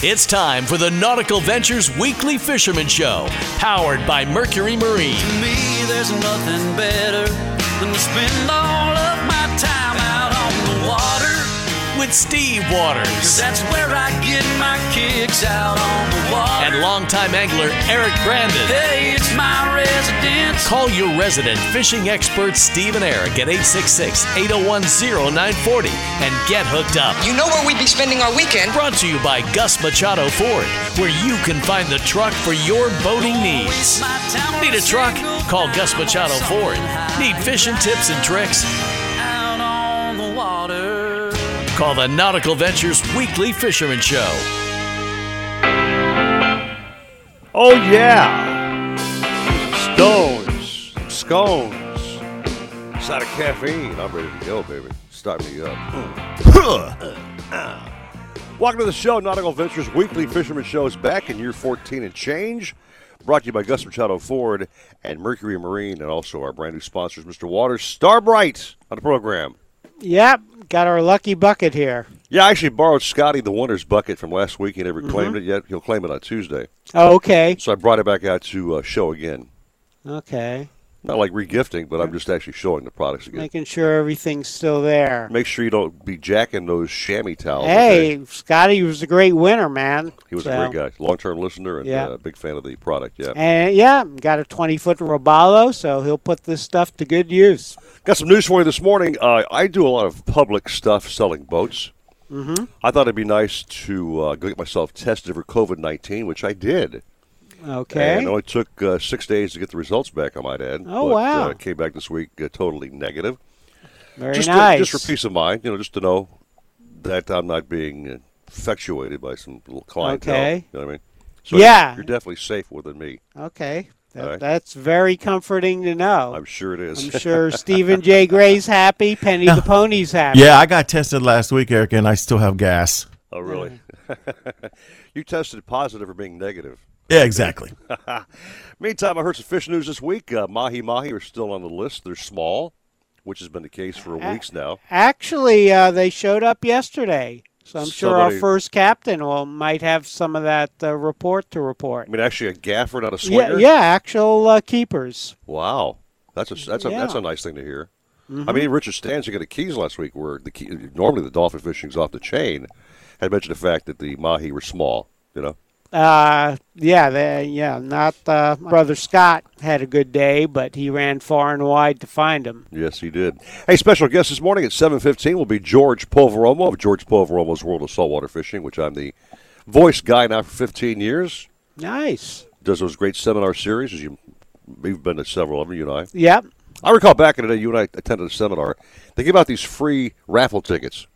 It's time for the Nautical Ventures Weekly Fisherman Show, powered by Mercury Marine. To me, there's nothing better than to spend all With Steve Waters That's where I get my kicks out on the water. and longtime angler Eric Brandon. hey, it's my residence. Call your resident fishing experts Steve and Eric at 866 801 0940 and get hooked up. You know where we'd be spending our weekend. Brought to you by Gus Machado Ford, where you can find the truck for your boating needs. Need a truck? Call Gus Machado Ford. Need fishing tips and tricks? Call the Nautical Ventures Weekly Fisherman Show. Oh yeah, stones, scones, side of caffeine. I'm ready to go, baby. Start me up. Welcome to the show, Nautical Ventures Weekly Fisherman Show is back in year 14 and change. Brought to you by Gus Machado Ford and Mercury Marine, and also our brand new sponsors, Mr. Waters, Starbright, on the program. Yep, got our lucky bucket here. Yeah, I actually borrowed Scotty the winner's bucket from last week. He never claimed it yet. He'll claim it on Tuesday. Oh, okay, So I brought it back out to uh, show again. okay. Not like regifting, but I'm just actually showing the products again. Making sure everything's still there. Make sure you don't be jacking those chamois towels. Hey, okay? Scotty was a great winner, man. He was So- a great guy, long-term listener, and Yeah. uh, big fan of the product. Yeah, And yeah, got a 20 foot Robalo, so he'll put this stuff to good use. got some news for you this morning. Uh, I do a lot of public stuff selling boats. Mm-hmm. I thought it'd be nice to uh, go get myself tested for COVID-19, which I did. Okay. And it only took uh, six days to get the results back. I might add. Oh, but, wow. Uh, came back this week uh, totally negative. Very just nice. To, just for peace of mind, you know, just to know that I'm not being infatuated by some little clientele. Okay. You know what I mean? So Yeah. You're definitely safer than me. Okay. That, All right. That's very comforting to know. I'm sure it is. I'm sure Stephen J. Gray's happy, Penny the Pony's happy. Yeah, I got tested last week, Eric, and I still have gas. oh, really? you tested positive for being negative. Yeah, exactly. Meantime, I heard some fish news this week. Uh, mahi mahi are still on the list. They're small, which has been the case for Uh, weeks now. Actually, uh, they showed up yesterday, so I'm sure our first captain will might have some of that uh, report to report. I mean, actually, a gaffer, not a Yeah, swinger. yeah, actual uh, keepers. Wow, that's a that's a that's a nice thing to hear. Mm-hmm. I mean, Richard Stanczyk at the Keys last week, where the key, normally the dolphin fishing's off the chain, had mentioned the fact that the mahi were small. You know, Uh, yeah, they, yeah. Not uh, brother Scott had a good day, but he ran far and wide to find him. yes, he did. Hey, special guest this morning at seven fifteen will be George Polveromo of George Polveromo's World of Saltwater Fishing, which I'm the voice guy now for fifteen years. Nice. Does those great seminar series, as you we've been to several of them, you and I. Yep. I recall back in the day, you and I attended a seminar. They give out these free raffle tickets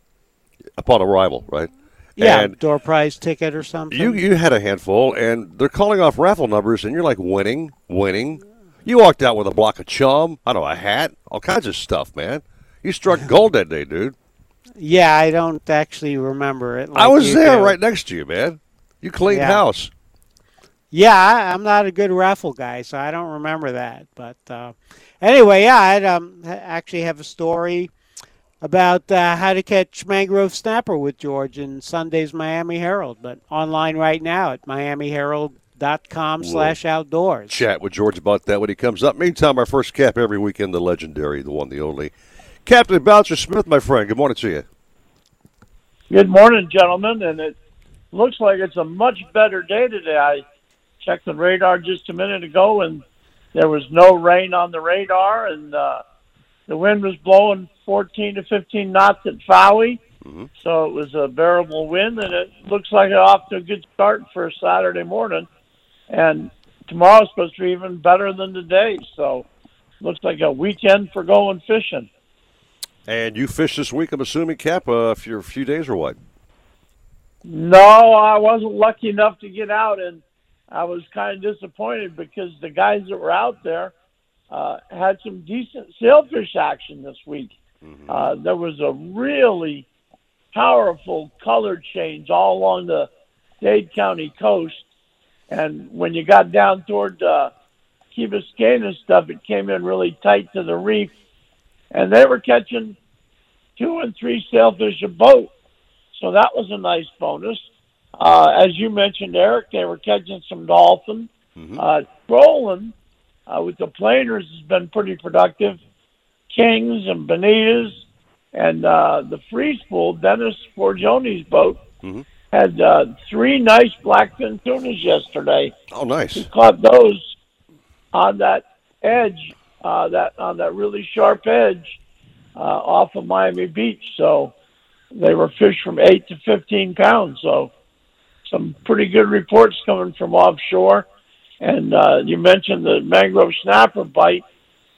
upon arrival, right? Yeah. And door prize ticket or something. you you had a handful, and they're calling off raffle numbers, and you're like winning, winning. You walked out with a block of chum, I don't know, a hat, all kinds of stuff, man. You struck gold that day, dude. yeah, I don't actually remember it. I was there do. right next to you, man. You cleaned Yeah. house. Yeah, I, I'm not a good raffle guy, so I don't remember that. But uh, anyway, yeah, I um, actually have a story about uh, how to catch mangrove snapper with George in Sunday's Miami Herald, but online right now at miamiherald.com slash outdoors. Chat with George about that when he comes up. Meantime, our first cap every weekend, the legendary, the one, the only. Captain Bouncer Smith, my friend, good morning to you. Good morning, gentlemen, and it looks like it's a much better day today. I checked the radar just a minute ago, and there was no rain on the radar, and uh, the wind was blowing 14 to 15 knots at Fowey, so it was a bearable wind, and it looks like it off to a good start for a Saturday morning. And tomorrow's supposed to be even better than today, so looks like a weekend for going fishing. And you fished this week, I'm assuming, Cap, uh, for a few days or what? No, I wasn't lucky enough to get out, and I was kind of disappointed because the guys that were out there uh, had some decent sailfish action this week. Uh, there was a really powerful color change all along the Dade County coast, and when you got down toward uh, Key Biscayne and stuff, it came in really tight to the reef, and they were catching two and three sailfish a boat. So that was a nice bonus. Uh, as you mentioned, Eric, they were catching some dolphin. Uh, trolling uh, with the planers has been pretty productive. Kings and bonitas and uh, the freeze pool, Dennis Forgioni's boat, Mhm. had uh, three nice blackfin tunas yesterday. Oh, nice. He caught those on that edge, uh, that on that really sharp edge uh, off of Miami Beach. So they were fished from eight to fifteen pounds. So some pretty good reports coming from offshore. And uh, you mentioned the mangrove snapper bite.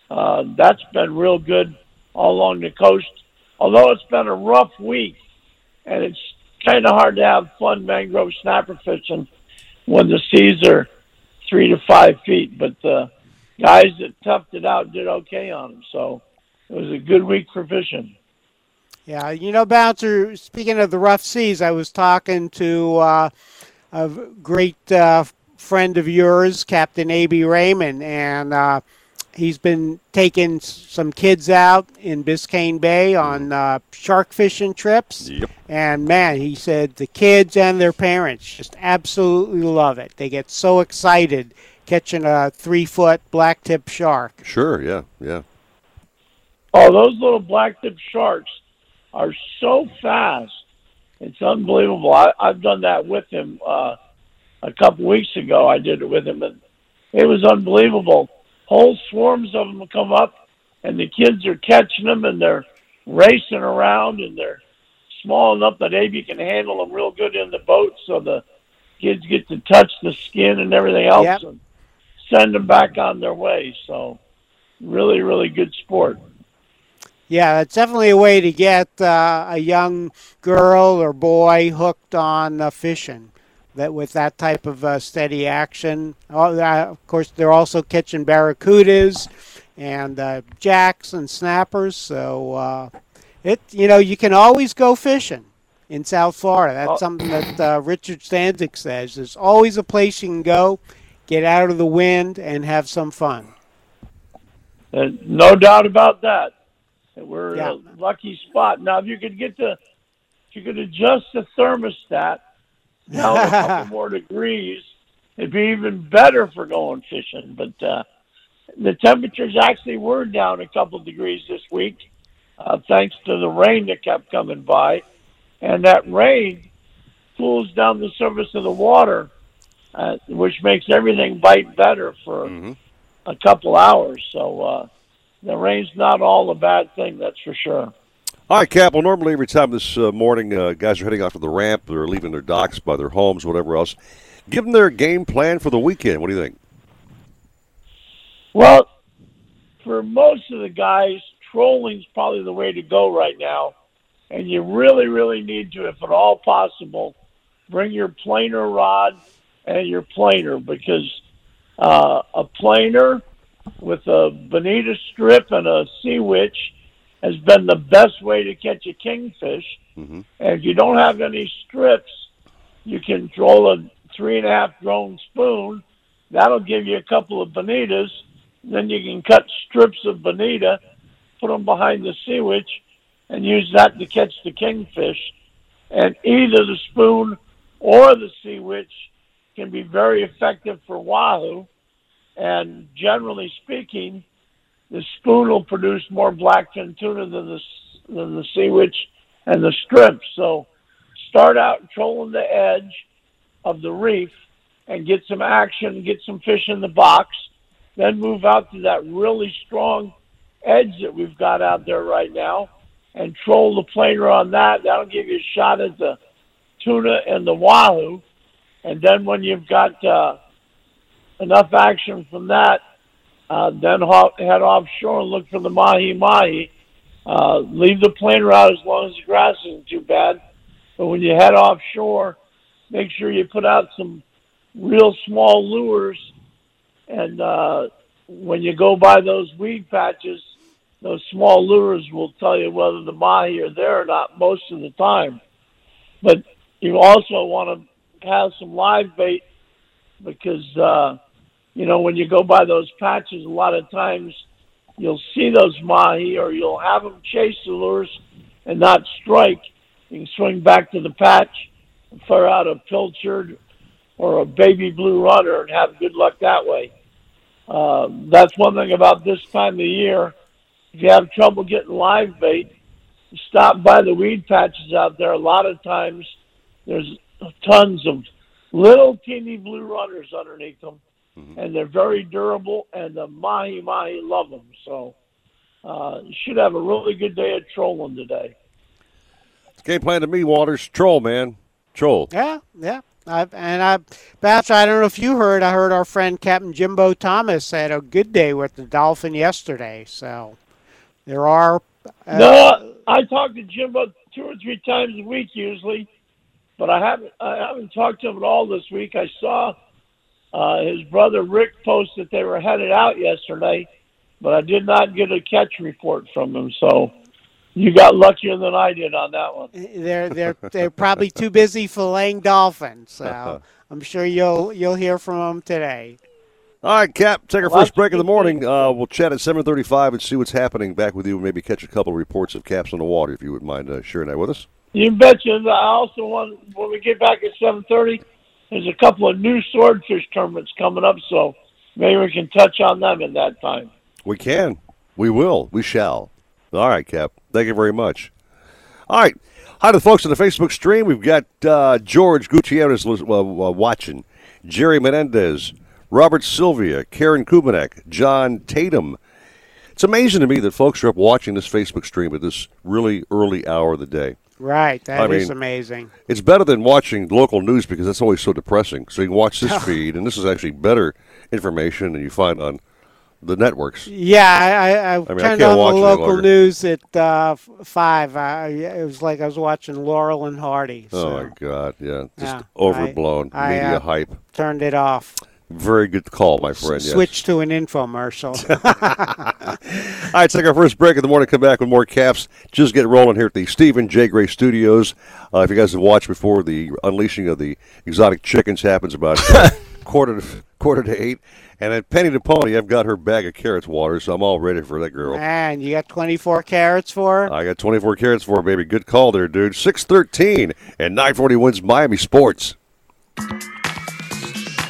Uh, that's been real good all along the coast. Although it's been a rough week, and it's kind of hard to have fun mangrove snapper fishing when the seas are three to five feet. But the guys that toughed it out did okay on them. So it was a good week for fishing. Yeah, you know, Bouncer, speaking of the rough seas, I was talking to uh, a great uh, friend of yours, Captain A.B. Raymond, and uh, he's been taking some kids out in Biscayne Bay on uh, shark fishing trips. Yep. And man, he said the kids and their parents just absolutely love it. They get so excited catching a three foot black tip shark. Sure. Yeah. Yeah. Oh, those little blacktip sharks are so fast. It's unbelievable. I, I've done that with him uh, a couple weeks ago. I did it with him, and it was unbelievable. Whole swarms of them come up, and the kids are catching them, and they're racing around, and they're small enough that Abe can handle them real good in the boat, so the kids get to touch the skin and everything else, Yep. and send them back on their way. So, really, really good sport. Yeah, it's definitely a way to get uh, a young girl or boy hooked on uh, fishing. That with that type of uh, steady action. Oh, uh, of course, they're also catching barracudas and uh, jacks and snappers. So uh, it, you know, you can always go fishing in South Florida. That's Oh. something that uh, Richard Stanczyk says. There's always a place you can go, get out of the wind, and have some fun. Uh, no doubt about that. We're Yeah. in a lucky spot. Now, if you could get the, if you could adjust the thermostat down a couple more degrees, it'd be even better for going fishing. But uh, the temperatures actually were down a couple degrees this week, uh, thanks to the rain that kept coming by, and that rain cools down the surface of the water, uh, which makes everything bite better for Mhm. a couple hours. So uh, the rain's not all a bad thing, that's for sure. All right, Cap. Well, normally every time this uh, morning uh, guys are heading off to the ramp, they're leaving their docks by their homes, whatever else. Give them their game plan for the weekend. What do you think? Well, for most of the guys, trolling's probably the way to go right now. And you really, really need to, if at all possible, bring your planer rod and your planer because uh, a planer with a bonita strip and a sea witch has been the best way to catch a kingfish. Mhm. And if you don't have any strips, you can roll a three and a half Drone spoon. That'll give you a couple of bonitas. Then you can cut strips of bonita, put them behind the sea witch, and use that to catch the kingfish. And either the spoon or the sea witch can be very effective for wahoo. And generally speaking, the spoon will produce more blackfin tuna than the than the sea witch and the strips. So start out trolling the edge of the reef and get some action, get some fish in the box, then move out to that really strong edge that we've got out there right now and troll the planer on that. That'll give you a shot at the tuna and the wahoo. And then when you've got uh, enough action from that, uh, then head offshore and look for the mahi mahi. Uh, leave the planer out as long as the grass isn't too bad. But when you head offshore, make sure you put out some real small lures. And uh, when you go by those weed patches, those small lures will tell you whether the mahi are there or not most of the time. But you also want to have some live bait because uh, you know when you go by those patches, a lot of times you'll see those mahi or you'll have them chase the lures and not strike. You can swing back to the patch fur out a pilchard or a baby blue runner and have good luck that way. Uh, that's one thing about this time of year. If you have trouble getting live bait, stop by the weed patches out there. A lot of times there's tons of little teeny blue runners underneath them, and they're very durable, and the mahi mahi love them. So uh, you should have a really good day of trolling today. Game plan to me, Waters. Troll, man. Troll. Yeah, yeah. I've, and I, Babs, I don't know if you heard. I heard our friend Captain Jimbo Thomas had a good day with the Dolphin yesterday. So there are. Uh, No, I talk to Jimbo two or three times a week usually, but I haven't I haven't talked to him at all this week. I saw uh, his brother Rick posted they were headed out yesterday, but I did not get a catch report from him. So you got luckier than I did on that one. they're they're they're probably too busy filleting dolphins. So I'm sure you'll you'll hear from them today. All right, Cap. Take our Well, first break in the morning. Uh, we'll chat at seven thirty-five and see what's happening. Back with you. Maybe catch a couple of reports of caps on the water if you would mind uh, sharing that with us. You betcha. And I also want when we get back at seven thirty, there's a couple of new swordfish tournaments coming up, so maybe we can touch on them in that time. We can. We will. We shall. All right, Cap. Thank you very much. All right. Hi to the folks on the Facebook stream. We've got uh, George Gutierrez uh, uh, watching, Jerry Menendez, Robert Sylvia, Karen Kubanek, John Tatum. It's amazing to me that folks are up watching this Facebook stream at this really early hour of the day. Right, that is I mean- amazing. It's better than watching local news because that's always so depressing. So you can watch this feed, and this is actually better information than you find on the networks. Yeah, I, I, I, mean, turned on the local news at uh, five. I, it was like I was watching Laurel and Hardy. Oh my God! Yeah, just Yeah, overblown media uh, hype. turned it off. Very good call, my friend. yes. Switch to an infomercial. All right, take our first break in the morning. Come back with more caps. Just get rolling here at the Stephen J. Gray Studios. Uh, if you guys have watched before, the unleashing of the exotic chickens happens about quarter to quarter to eight. And at Penny the Pony, I've got her bag of carrots water, so I'm all ready for that girl. Man, you got 24 carrots for her? I got 24 carrots for her, baby. Good call there, dude. 613 and 940 WINZ Miami Sports.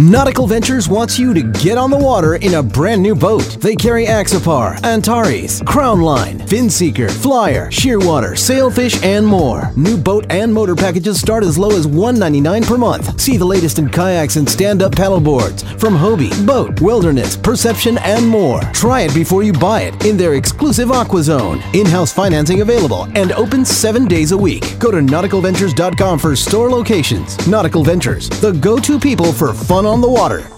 Nautical Ventures wants you to get on the water in a brand new boat. They carry Axopar, Antares, Crownline, Finseeker, Flyer, Shearwater, Sailfish, and more. New boat and motor packages start as low as 199 per month. See the latest in kayaks and stand-up paddleboards from Hobie, Boat, Wilderness, Perception, and more. Try it before you buy it in their exclusive Aqua Zone. In-house financing available and open seven days a week. Go to nauticalventures.com for store locations. Nautical Ventures, the go-to people for fun on the water.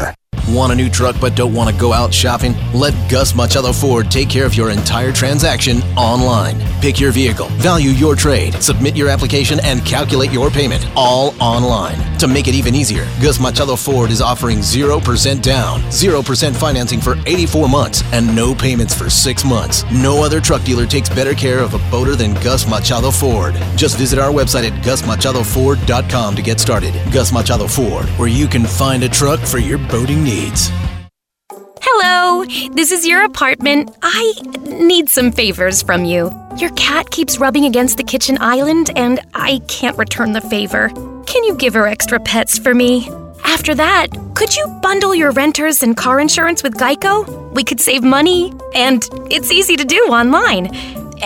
Want a new truck but don't want to go out shopping? Let Gus Machado Ford take care of your entire transaction online. Pick your vehicle, value your trade, submit your application, and calculate your payment all online. To make it even easier, Gus Machado Ford is offering 0% down, 0% financing for 84 months, and no payments for 6 months. No other truck dealer takes better care of a boater than Gus Machado Ford. Just visit our website at gusmachadoford.com to get started. Gus Machado Ford, where you can find a truck for your boating needs. Hello, this is your apartment. I need some favors from you. Your cat keeps rubbing against the kitchen island, and I can't return the favor. Can you give her extra pets for me? After that, could you bundle your renters and car insurance with Geico? We could save money, and it's easy to do online.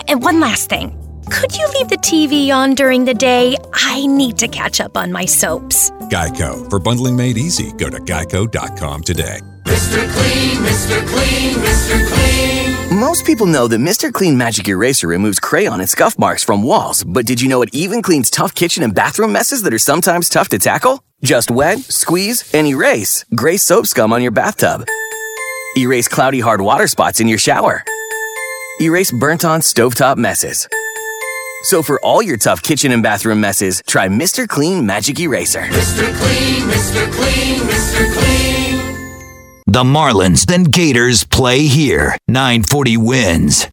And one last thing Could you leave the TV on during the day? I need to catch up on my soaps. Geico. For bundling made easy, go to geico.com today. Mr. Clean, Mr. Clean, Mr. Clean. Most people know that Mr. Clean Magic Eraser removes crayon and scuff marks from walls, but did you know it even cleans tough kitchen and bathroom messes that are sometimes tough to tackle? Just wet, squeeze, and erase gray soap scum on your bathtub. Erase cloudy hard water spots in your shower. Erase burnt on stovetop messes. So for all your tough kitchen and bathroom messes, try Mr. Clean Magic Eraser. Mr. Clean, Mr. Clean, Mr. Clean. The Marlins, then Gators play here. 940 WINZ.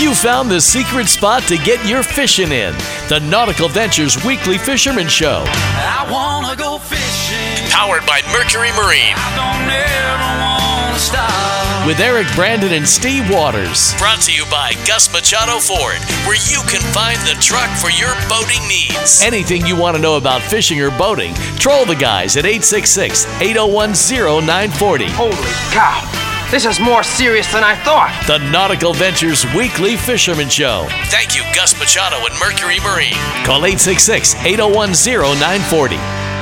You found the secret spot to get your fishing in. The Nautical Ventures Weekly Fisherman Show. I wanna go fishing. Powered by Mercury Marine. I don't ever wanna stop. With Eric Brandon and Steve Waters. Brought to you by Gus Machado Ford, where you can find the truck for your boating needs. Anything you want to know about fishing or boating, troll the guys at 866 801 0940. Holy cow! This is more serious than I thought. The Nautical Ventures Weekly Fisherman Show. Thank you, Gus Machado and Mercury Marine. Call 866 801 0940.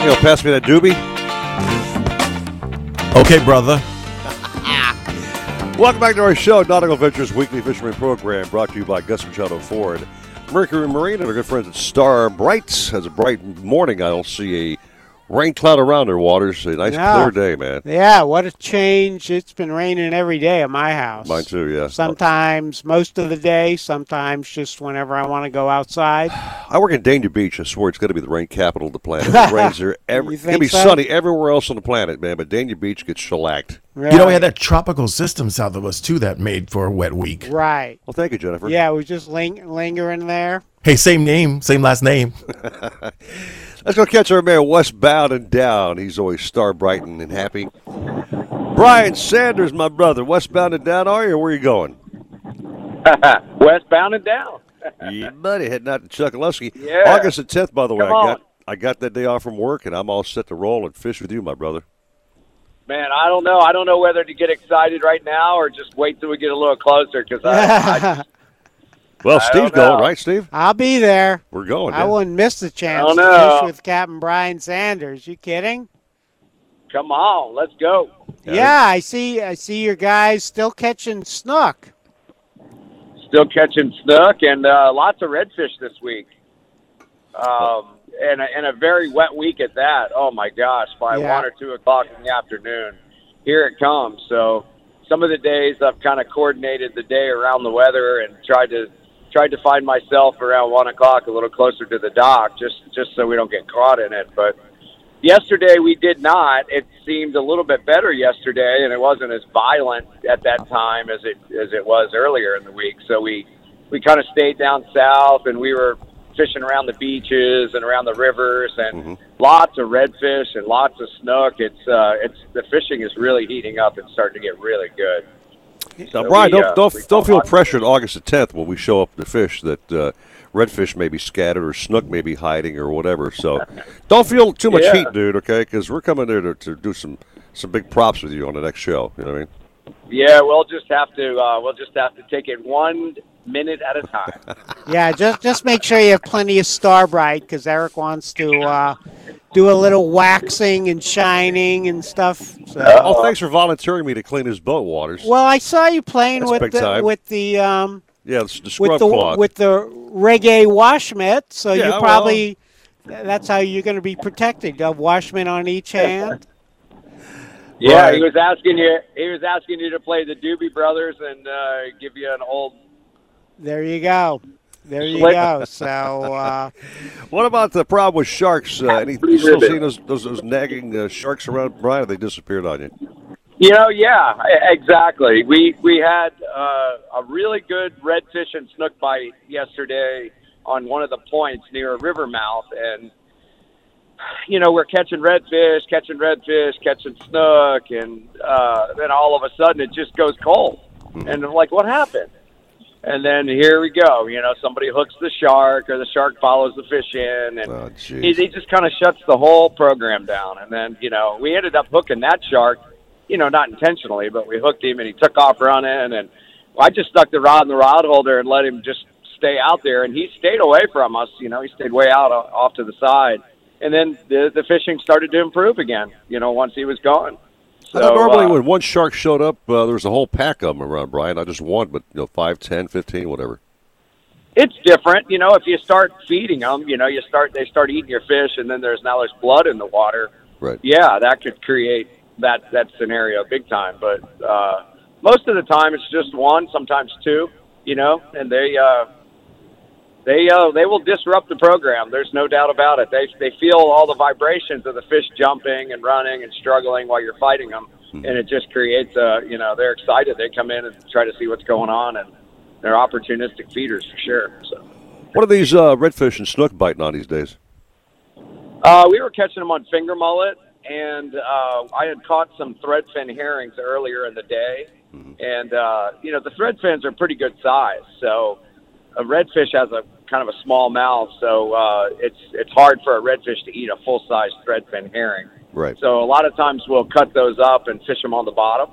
You know, pass me that doobie. Okay, brother. Welcome back to our show, Nautical Ventures Weekly Fisherman Program, brought to you by Gus Machado Ford. Mercury Marine and our good friends at Star Brights has a bright morning. I don't see a rain cloud around their waters. A nice Yeah. clear day, man. Yeah, what a change. It's been raining every day at my house. Mine too, yeah. Sometimes most of the day, sometimes just whenever I want to go outside. I work in Dania Beach. I swear it's going to be the rain capital of the planet. It rains there every. It's going to be so? sunny everywhere else on the planet, man. But Dania Beach gets shellacked. You know, we had that tropical system south of us, too, that made for a wet week. Right. Well, thank you, Jennifer. Yeah, we was just ling- lingering there. Hey, same name, same last name. Let's go catch our man westbound and down. He's always star brightened and happy. Brian Sanders, my brother. Westbound and down, are you? Where are you going? Westbound and down. yeah, buddy, heading out to Chokoloskee. Yeah. August the tenth, by the way. Come I on. got I got that day off from work, and I'm all set to roll and fish with you, my brother. Man, I don't know. I don't know whether to get excited right now or just wait till we get a little closer because I, I Well, Steve's going, right, Steve? I'll be there. We're going. I man. wouldn't miss the chance don't to fish with Captain Brian Sanders. You kidding? come on, let's go. Yeah, I see. I see your guys still catching snook. Still catching snook and uh, lots of redfish this week. Um, and a, and a very wet week at that. Oh my gosh! By Yeah. one or two o'clock in the afternoon, here it comes. So some of the days I've kind of coordinated the day around the weather and tried to tried to find myself around one o'clock, a little closer to the dock, just just so we don't get caught in it. But yesterday we did not. It seemed a little bit better yesterday, and it wasn't as violent at that time as it as it was earlier in the week. So we we kind of stayed down south, and we were fishing around the beaches and around the rivers, and lots of redfish and lots of snook. It's uh, it's the fishing is really heating up and starting to get really good. Now, So Brian, we, don't uh, don't, don't feel pressured August the tenth when we show up to fish that uh, redfish may be scattered or snook may be hiding or whatever. So don't feel too much Yeah. heat, dude. Okay, because we're coming there to, to do some some big props with you on the next show. You know what I mean? Yeah, we'll just have to uh, we'll just have to take it one minute at a time. Yeah, just just make sure you have plenty of Starbright because Eric wants to uh, do a little waxing and shining and stuff. So. oh, thanks for volunteering me to clean his boat waters. Well, I saw you playing That's with the, time. with the um, yeah, the, the scrub with the cloth. with the reggae washmitt. So Yeah, you well- probably that's how you're going to be protected. You have washmitt on each hand. Yeah, Right. he was asking you. He was asking you to play the Doobie Brothers and uh, give you an old. There you go. There you Slip. go. So uh, what about the problem with sharks? Uh, any, you still ribbon. seeing those, those those nagging uh, sharks around, Brian? They disappeared on you. You know, yeah, exactly. We we had uh, a really good redfish and snook bite yesterday on one of the points near a river mouth, and you know we're catching redfish, catching redfish, catching snook, and uh, then all of a sudden it just goes cold, and I'm like, what happened? And then here we go. You know, somebody hooks the shark, or the shark follows the fish in, and Oh, he, he just kind of shuts the whole program down. And then, you know, we ended up hooking that shark, you know, not intentionally, but we hooked him and he took off running. And I just stuck the rod in the rod holder and let him just stay out there. And he stayed away from us. You know, he stayed way out off to the side. And then the, the fishing started to improve again, you know, once he was gone. So, normally uh, when one shark showed up, uh, there was a whole pack of them around, Brian. Not just one, but you know, five, ten, fifteen, whatever. it's different. You know, if you start feeding them, you know, you start they start eating your fish, and then there's now there's blood in the water. Right. Yeah, that could create that that scenario big time. But uh, most of the time, it's just one, sometimes two. You know, and they uh, they uh, they will disrupt the program. There's no doubt about it. They they feel all the vibrations of the fish jumping and running and struggling while you're fighting them, and it just creates a you know they're excited. They come in and try to see what's going on, and they're opportunistic feeders for sure. So. What are these uh, redfish and snook biting on these days? Uh, we were catching them on finger mullet, and uh, I had caught some threadfin herrings earlier in the day. And uh, you know the threadfins are pretty good size, so a redfish has a kind of a small mouth, so uh, it's it's hard for a redfish to eat a full size threadfin herring. Right. So a lot of times we'll cut those up and fish them on the bottom,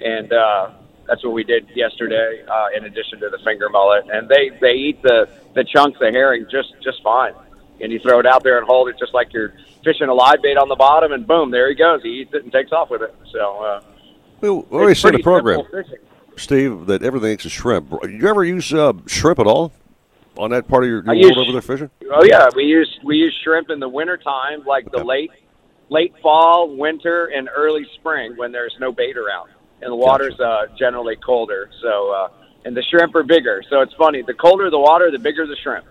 and uh, that's what we did yesterday. Uh, in addition to the finger mullet, and they they eat the the chunks of herring just just fine. And you throw it out there and hold it just like you're fishing a live bait on the bottom, and boom, there he goes. He eats it and takes off with it. So uh, We we always in the pretty program, simple fishing. Steve, that everything's a shrimp. You ever use uh, shrimp at all on that part of your, your use- over there fishing? Oh yeah, we use we use shrimp in the winter time, like the late late fall, winter, and early spring when there's no bait around and the water's uh, generally colder. So uh, and the shrimp are bigger. So it's funny. The colder the water, the bigger the shrimp.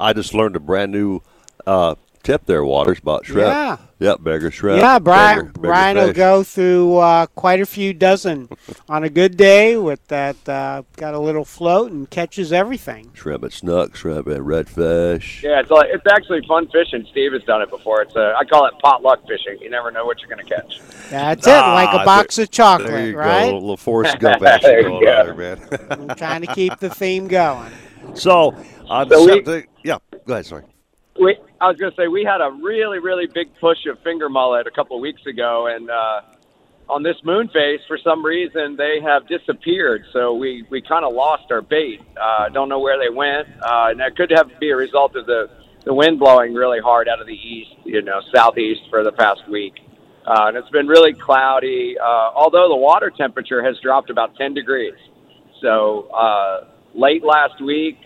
I just learned a brand new uh, tip their Waters, about shrimp. Yeah. Yep, bigger shrimp. Yeah, Brian. bigger- bigger Brian will go through uh, quite a few dozen on a good day with that. Uh, got a little float and catches everything. Shrimp and snook, shrimp and redfish. Yeah, it's like, it's actually fun fishing. Steve has done it before. It's a, I call it potluck fishing. You never know what you're going to catch. That's it, like Ah, a box there- of chocolate, there you right? Go, a little Forrest Gump action There going go. on there, man. I'm trying to keep the theme going. so, on So we- yeah, go ahead, sorry. We, I was going to say we had a really, really big push of finger mullet a couple of weeks ago, and uh, on this moon phase, for some reason, they have disappeared. So we, we kind of lost our bait. Uh, don't know where they went, uh, and that could have be a result of the the wind blowing really hard out of the east, you know, southeast for the past week. Uh, and it's been really cloudy. Uh, although the water temperature has dropped about 10 degrees. So uh, late last week,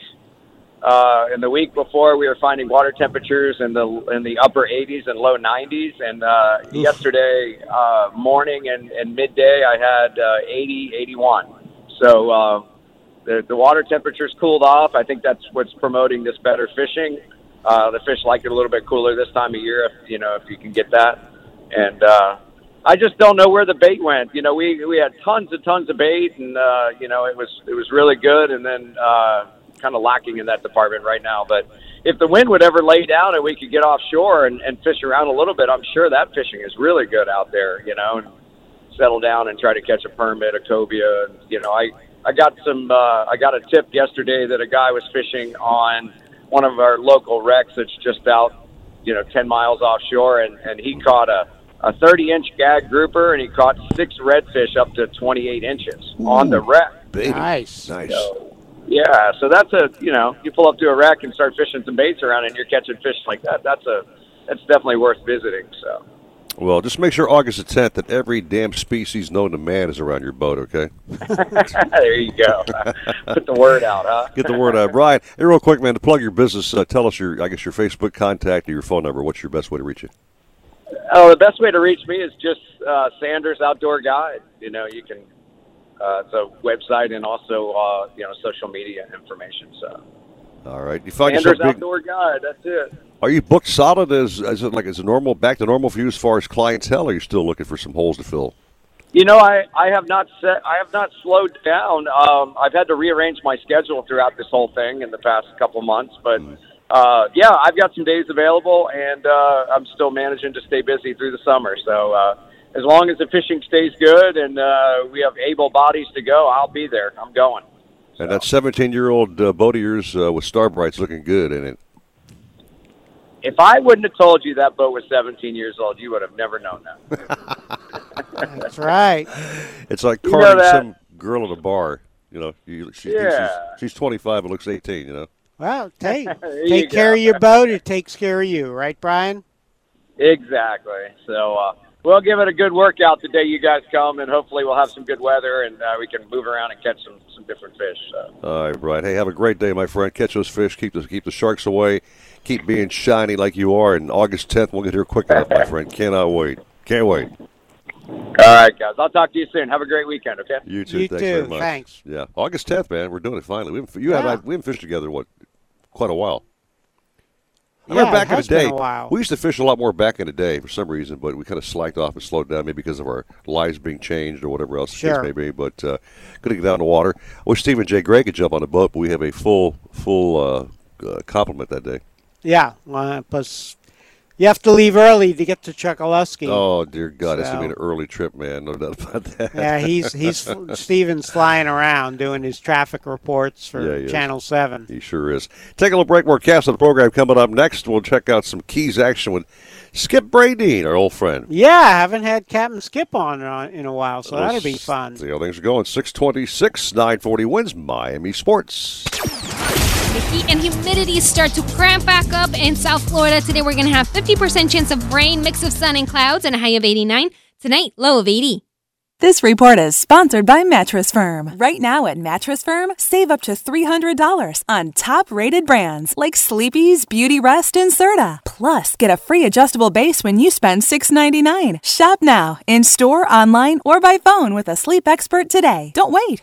uh, and the week before, we were finding water temperatures in the in the upper 80s and low 90s. And uh, yesterday uh, morning and, and midday, I had uh, 80, 81. So uh, the the water temperatures cooled off. I think that's what's promoting this better fishing. Uh, the fish like it a little bit cooler this time of year, if you know if you can get that. And uh, I just don't know where the bait went. You know, we we had tons and tons of bait, and uh, you know it was it was really good, and then uh, kind of lacking in that department right now. But if the wind would ever lay down and we could get offshore and, and fish around a little bit, I'm sure that fishing is really good out there. You know, and settle down and try to catch a permit, a cobia. And, you know, I I got some uh, I got a tip yesterday that a guy was fishing on one of our local wrecks that's just out, you know, 10 miles offshore, and and he caught a a 30 inch gag grouper and he caught six redfish up to 28 inches on the wreck. Nice. Nice. So, yeah, so that's a you know you pull up to a wreck and start fishing some baits around and you're catching fish like that. That's a that's definitely worth visiting. So Well, just make sure August the 10th that every damn species known to man is around your boat, okay? there you go. Put the word out, huh? Get the word out. Brian, hey, real quick, man, to plug your business, uh, tell us your, I guess, your Facebook contact or your phone number. What's your best way to reach you? Oh, the best way to reach me is just uh, Sanders Outdoor Guide. You know, you can. Uh, it's a website and also uh, you know social media information. So All right. You find Sanders yourself Outdoor Guide. That's it. Are you booked solid as, as it like as a normal, back to normal for you as far as clientele, or are you still looking for some holes to fill? You know, I, I have not set, I have not slowed down. Um, I've had to rearrange my schedule throughout this whole thing in the past couple months, but uh, yeah, I've got some days available, and uh, I'm still managing to stay busy through the summer. So uh, as long as the fishing stays good and uh, we have able bodies to go, I'll be there. I'm going. And that 17 year old uh, boat of yours uh, with Starbright's looking good, ain't it? If I wouldn't have told you that boat was 17 years old, you would have never known that. That's right. It's like You know some girl at a bar. You know, you, she Yeah. she's, she's 25 and looks 18. You know. Well, take take you care go. of your boat. It takes care of you, right, Brian? Exactly. So uh, we'll give it a good workout the day you guys come, and hopefully we'll have some good weather and uh, we can move around and catch some, some different fish. So. All right, Brian. Hey, have a great day, my friend. Catch those fish. Keep the keep the sharks away. Keep being shiny like you are. And August 10th, we'll get here quick enough, my friend. Cannot wait. Can't wait. All right, guys. I'll talk to you soon. Have a great weekend. Okay. You too. You Thanks too. very much. Thanks. Yeah, August 10th, man. We're doing it finally. We haven't, you Yeah. have we haven't fished together what quite a while. I Yeah, back in the day, a while. we used to fish a lot more back in the day for some reason, but we kind of slacked off and slowed down, maybe because of our lives being changed or whatever else the Sure. case may be. But uh, good to get out in the water. I wish Stephen J. Gray could jump on the boat, but we have a full full uh, uh, complement that day. Yeah. Plus, you have to leave early to get to Chokoloskee. Oh dear God, it's gonna be an early trip, man. No doubt about that. Yeah, he's he's Steven's flying around doing his traffic reports for Yeah, he is. Channel Seven. He sure is. Take a little break. More cast of the program coming up next. We'll check out some keys action with Skip Bradeen, our old friend. Yeah, I haven't had Captain Skip on uh, in a while, so that'll be fun. See how things are going. 626, 940 WINZ Miami Sports. The heat and humidity start to cramp back up in South Florida. Today we're going to have 50% chance of rain, mix of sun and clouds, and a high of 89. Tonight, low of 80. This report is sponsored by Mattress Firm. Right now at Mattress Firm, save up to $300 on top rated brands like Sleepy's, Beautyrest, and Serta. Plus, get a free adjustable base when you spend 699. Shop now, in store, online, or by phone with a sleep expert today. Don't wait.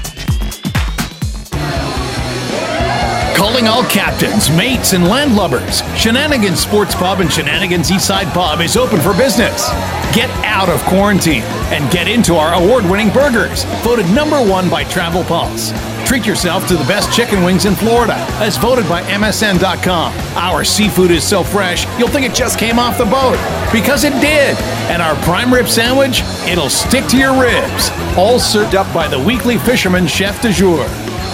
Calling all captains, mates, and landlubbers. Shenanigans Sports Pub and Shenanigans Eastside Pub is open for business. Get out of quarantine and get into our award winning burgers, voted number one by Travel Pulse. Treat yourself to the best chicken wings in Florida, as voted by MSN.com. Our seafood is so fresh, you'll think it just came off the boat. Because it did. And our prime rib sandwich, it'll stick to your ribs. All served up by the weekly fisherman chef de jour.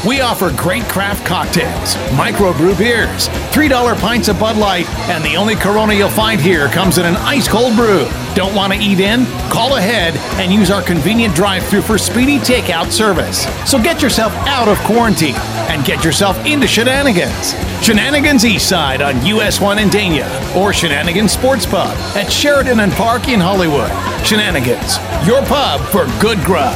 We offer great craft cocktails, microbrew beers, $3 pints of Bud Light, and the only Corona you'll find here comes in an ice cold brew. Don't want to eat in? Call ahead and use our convenient drive through for speedy takeout service. So get yourself out of quarantine and get yourself into shenanigans. Shenanigans Eastside on US 1 in Dania or Shenanigans Sports Pub at Sheridan and Park in Hollywood. Shenanigans, your pub for good grub.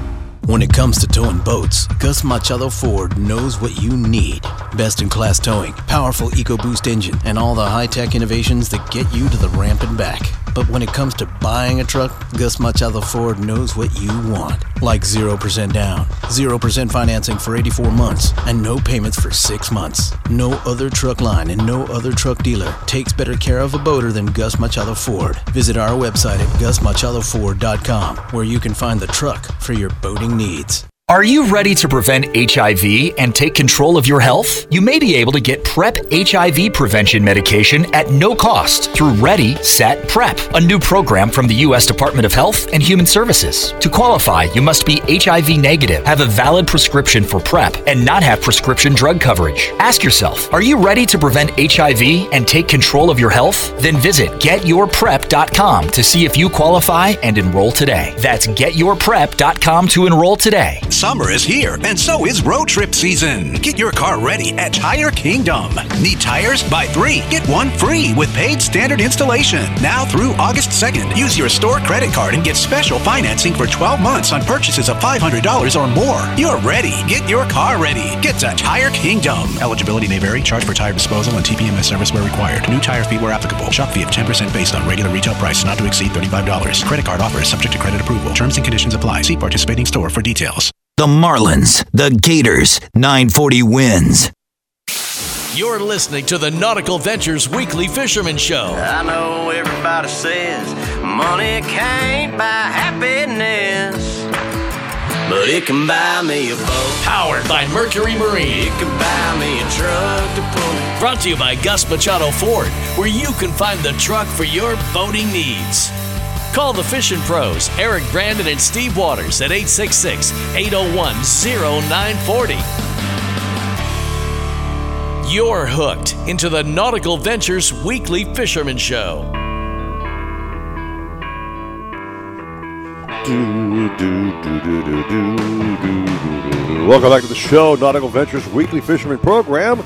When it comes to towing boats, Gus Machado Ford knows what you need. Best in class towing, powerful EcoBoost engine, and all the high tech innovations that get you to the ramp and back. But when it comes to buying a truck, Gus Machado Ford knows what you want. Like 0% down, 0% financing for 84 months, and no payments for 6 months. No other truck line and no other truck dealer takes better care of a boater than Gus Machado Ford. Visit our website at gusmachadoford.com where you can find the truck for your boating needs. Are you ready to prevent HIV and take control of your health? You may be able to get PrEP HIV prevention medication at no cost through Ready, Set, PrEP, a new program from the U.S. Department of Health and Human Services. To qualify, you must be HIV negative, have a valid prescription for PrEP, and not have prescription drug coverage. Ask yourself, are you ready to prevent HIV and take control of your health? Then visit getyourprep.com to see if you qualify and enroll today. That's getyourprep.com to enroll today. Summer is here, and so is road trip season. Get your car ready at Tire Kingdom. Need tires? Buy three, get one free with paid standard installation. Now through August 2nd, use your store credit card and get special financing for 12 months on purchases of $500 or more. You're ready. Get your car ready. Get to Tire Kingdom. Eligibility may vary. Charge for tire disposal and TPMS service where required. New tire fee where applicable. Shop fee of 10% based on regular retail price not to exceed $35. Credit card offer is subject to credit approval. Terms and conditions apply. See participating store for details. The Marlins, the Gators, 940 wins. You're listening to the Nautical Ventures Weekly Fisherman Show. I know everybody says money can't buy happiness, but it can buy me a boat. Powered by Mercury Marine. It can buy me a truck to pull it. Brought to you by Gus Machado Ford, where you can find the truck for your boating needs. Call the Fishing Pros, Eric Brandon and Steve Waters at 866 801 0940. You're hooked into the Nautical Ventures Weekly Fisherman Show. Welcome back to the show, Nautical Ventures Weekly Fisherman Program,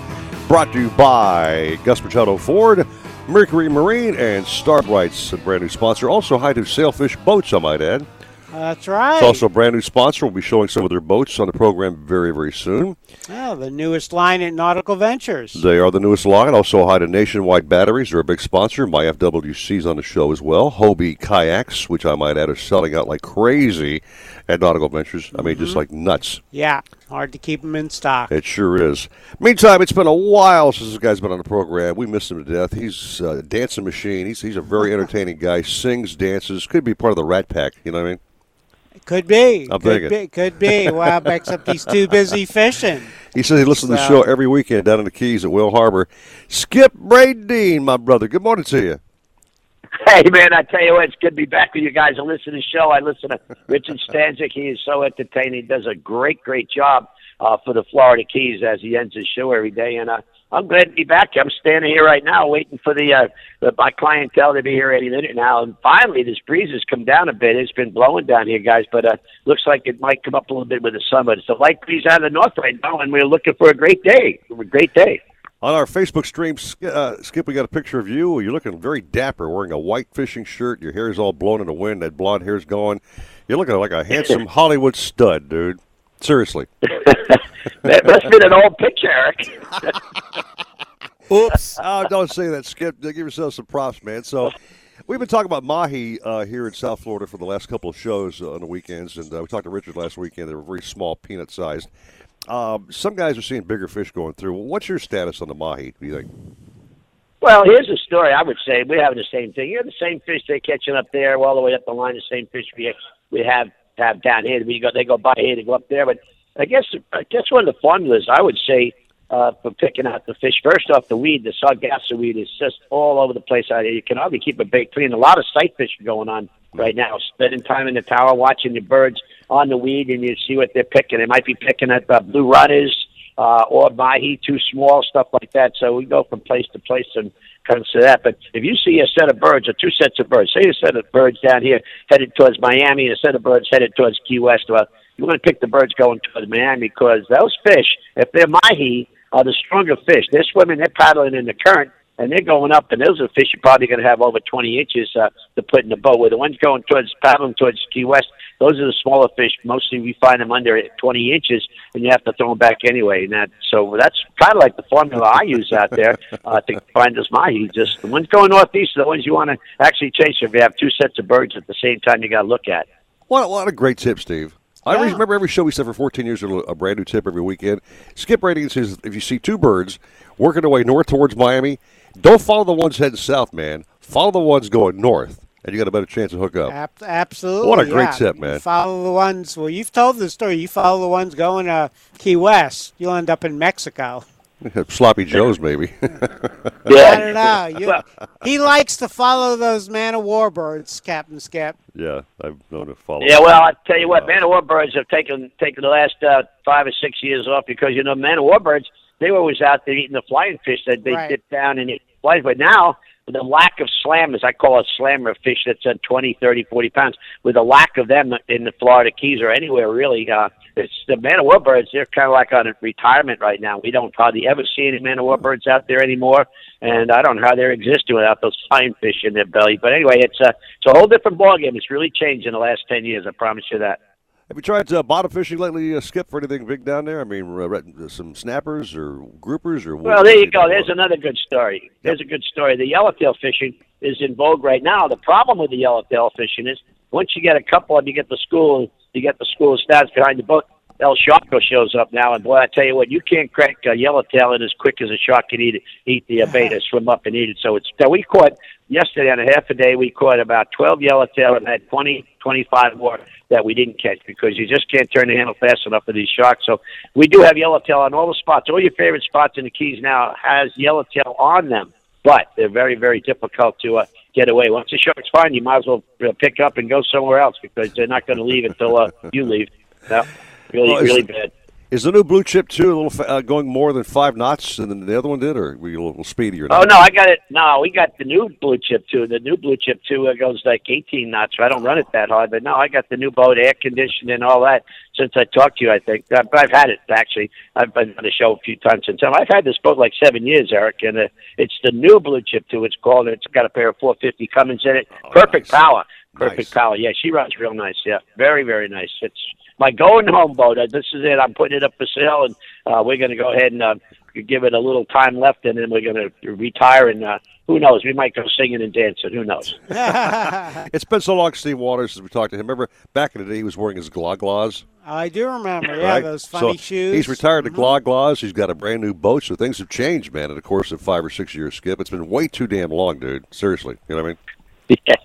brought to you by Gus Machado Ford Mercury Marine, and Starbright's a brand new sponsor. Also, hi to Sailfish Boats, I might add. That's right. It's also a brand new sponsor. We'll be showing some of their boats on the program very, very soon. Oh, the newest line at Nautical Ventures. They are the newest line. Also, hi to Nationwide Batteries. They're a big sponsor. My FWC's on the show as well. Hobie Kayaks, which I might add, are selling out like crazy at Nautical Ventures. I mean, just mm-hmm. like nuts. Yeah, hard to keep them in stock. It sure is. Meantime, it's been a while since this guy's been on the program. We miss him to death. He's uh, a dancing machine. He's, he's a very entertaining guy. Sings, dances. Could be part of the Rat Pack. You know what I mean? Could be. I'm could thinking. be. Could be. Well, except he's too busy fishing. He says he listens to the show every weekend down in the Keys at Whale Harbor. Skip Bradeen, my brother. Good morning to you. Hey man, I tell you what, it's good to be back with you guys. I listen to the show. I listen to Richard Stanczyk. He is so entertaining. He does a great, great job uh, for the Florida Keys as he ends his show every day. And uh, I'm glad to be back. I'm standing here right now waiting for the, uh, the my clientele to be here any minute now. And finally, this breeze has come down a bit. It's been blowing down here, guys, but uh, looks like it might come up a little bit with the sun. But it's a light breeze out of the north right now, and we're looking for a great day. A great day. On our Facebook stream, uh, Skip, we got a picture of you. You're looking very dapper, wearing a white fishing shirt. Your hair is all blown in the wind. That blonde hair's going. You're looking like a handsome Hollywood stud, dude. Seriously. That must have been an old picture, Eric. Oops. oh, don't say that, Skip. Give yourself some props, man. So, we've been talking about mahi uh, here in South Florida for the last couple of shows uh, on the weekends, and uh, we talked to Richard last weekend. They were very small, peanut sized. Um, some guys are seeing bigger fish going through. What's your status on the mahi? Do you think? Well, here's the story. I would say we're having the same thing. You're the same fish they're catching up there, all the way up the line. The same fish we we have have down here. We go they go by here, they go up there. But I guess I guess one of the formulas I would say uh, for picking out the fish. First off, the weed, the sargasso weed, is just all over the place out here. You can hardly keep a bait clean. A lot of sight fishing going on right now. Spending time in the tower, watching the birds on the weed, and you see what they're picking. They might be picking at uh, blue runners uh, or mahi, too small, stuff like that. So we go from place to place and comes to that. But if you see a set of birds or two sets of birds, say a set of birds down here headed towards Miami and a set of birds headed towards Key West, well, you want to pick the birds going towards Miami because those fish, if they're mahi, are the stronger fish. They're swimming, they're paddling in the current, and they're going up. And those are fish you're probably going to have over 20 inches uh, to put in the boat. Where the ones going towards paddling towards Key West, those are the smaller fish. Mostly we find them under 20 inches, and you have to throw them back anyway. And that so that's kind of like the formula I use out there uh, to find those mahi. Just the ones going northeast are the ones you want to actually chase. If you have two sets of birds at the same time, you got to look at. What, a great tip, Steve. I remember every show we said for 14 years, a a brand new tip every weekend. Skip Bradeen says if you see two birds working their way north towards Miami, don't follow the ones heading south, man. Follow the ones going north, and you got a better chance to hook up. Ab- absolutely. What a great yeah. tip, man. You follow the ones. Well, you've told the story. You follow the ones going to Key West. You'll end up in Mexico. Sloppy Joes, maybe. Yeah. I don't know. You, he likes to follow those man of war birds, Captain Skip. yeah, I've known to follow. Yeah, well, I tell you what, man of war birds have taken taken the last uh, five or six years off because you know, man of war birds they were always out there eating the flying fish that they Right. dip down and eat flies. But now with the lack of slammers, I call it slammer a fish that's at 20, 30, 40 pounds. With the lack of them in the Florida Keys or anywhere really, uh, it's the man of war birds. They're kind of like on a retirement right now. We don't hardly ever see any man of war birds out there anymore, and I don't know how they're existing without those fine fish in their belly. But anyway, it's a it's a whole different ballgame. It's really changed in the last ten years. I promise you that. Have you tried uh, bottom fishing lately, uh, Skip, for anything big down there? I mean, uh, re- some snappers or groupers or what? Well, there you go. There's another good story. There's a good story. The yellowtail fishing is in vogue right now. The problem with the yellowtail fishing is once you get a couple of you get the school, you get the school stats behind the boat. El Sharko shows up now, and boy, I tell you what, you can't crack a yellowtail in as quick as a shark can eat it, eat the uh, beta, swim up and eat it. So it's so we caught yesterday on a half a day. We caught about twelve yellowtail and had 20, 25 more that we didn't catch because you just can't turn the handle fast enough for these sharks. So we do have yellowtail on all the spots. All your favorite spots in the Keys now has yellowtail on them, but they're very, very difficult to uh, get away. Once the shark's find you might as well uh, pick up and go somewhere else because they're not going to leave until uh, you leave. No, really, Well, really bad. Is the new blue chip too a little uh, going more than five knots than the other one did, or were you a little speedier? Now? Oh no, I got it. No, we got the new blue chip too. The new blue chip too uh, goes like 18 knots. So I don't run it that hard, but no, I got the new boat, air conditioned and all that. Since I talked to you, I think I've, I've had it actually. I've been on the show a few times since. then. I've had this boat like seven years, Eric, and uh, it's the new blue chip too. It's called. It's got a pair of 450 Cummins in it. Perfect power. Perfect power. Yeah, she runs real nice. Yeah, very very nice. It's my going home boat. Uh, This is it. I'm putting it up for sale, and uh, we're going to go ahead and uh, give it a little time left, and then we're going to retire. And uh, who knows? We might go singing and dancing. Who knows? it's been so long, Steve Waters, since we talked to him. Remember back in the day, he was wearing his gloglaws. I do remember. Yeah, right? those funny so shoes. Mm-hmm. He's retired the gloglaws. He's got a brand new boat, so things have changed, man. In the course of five or six years, Skip, it's been way too damn long, dude. Seriously, you know what I mean? Yeah.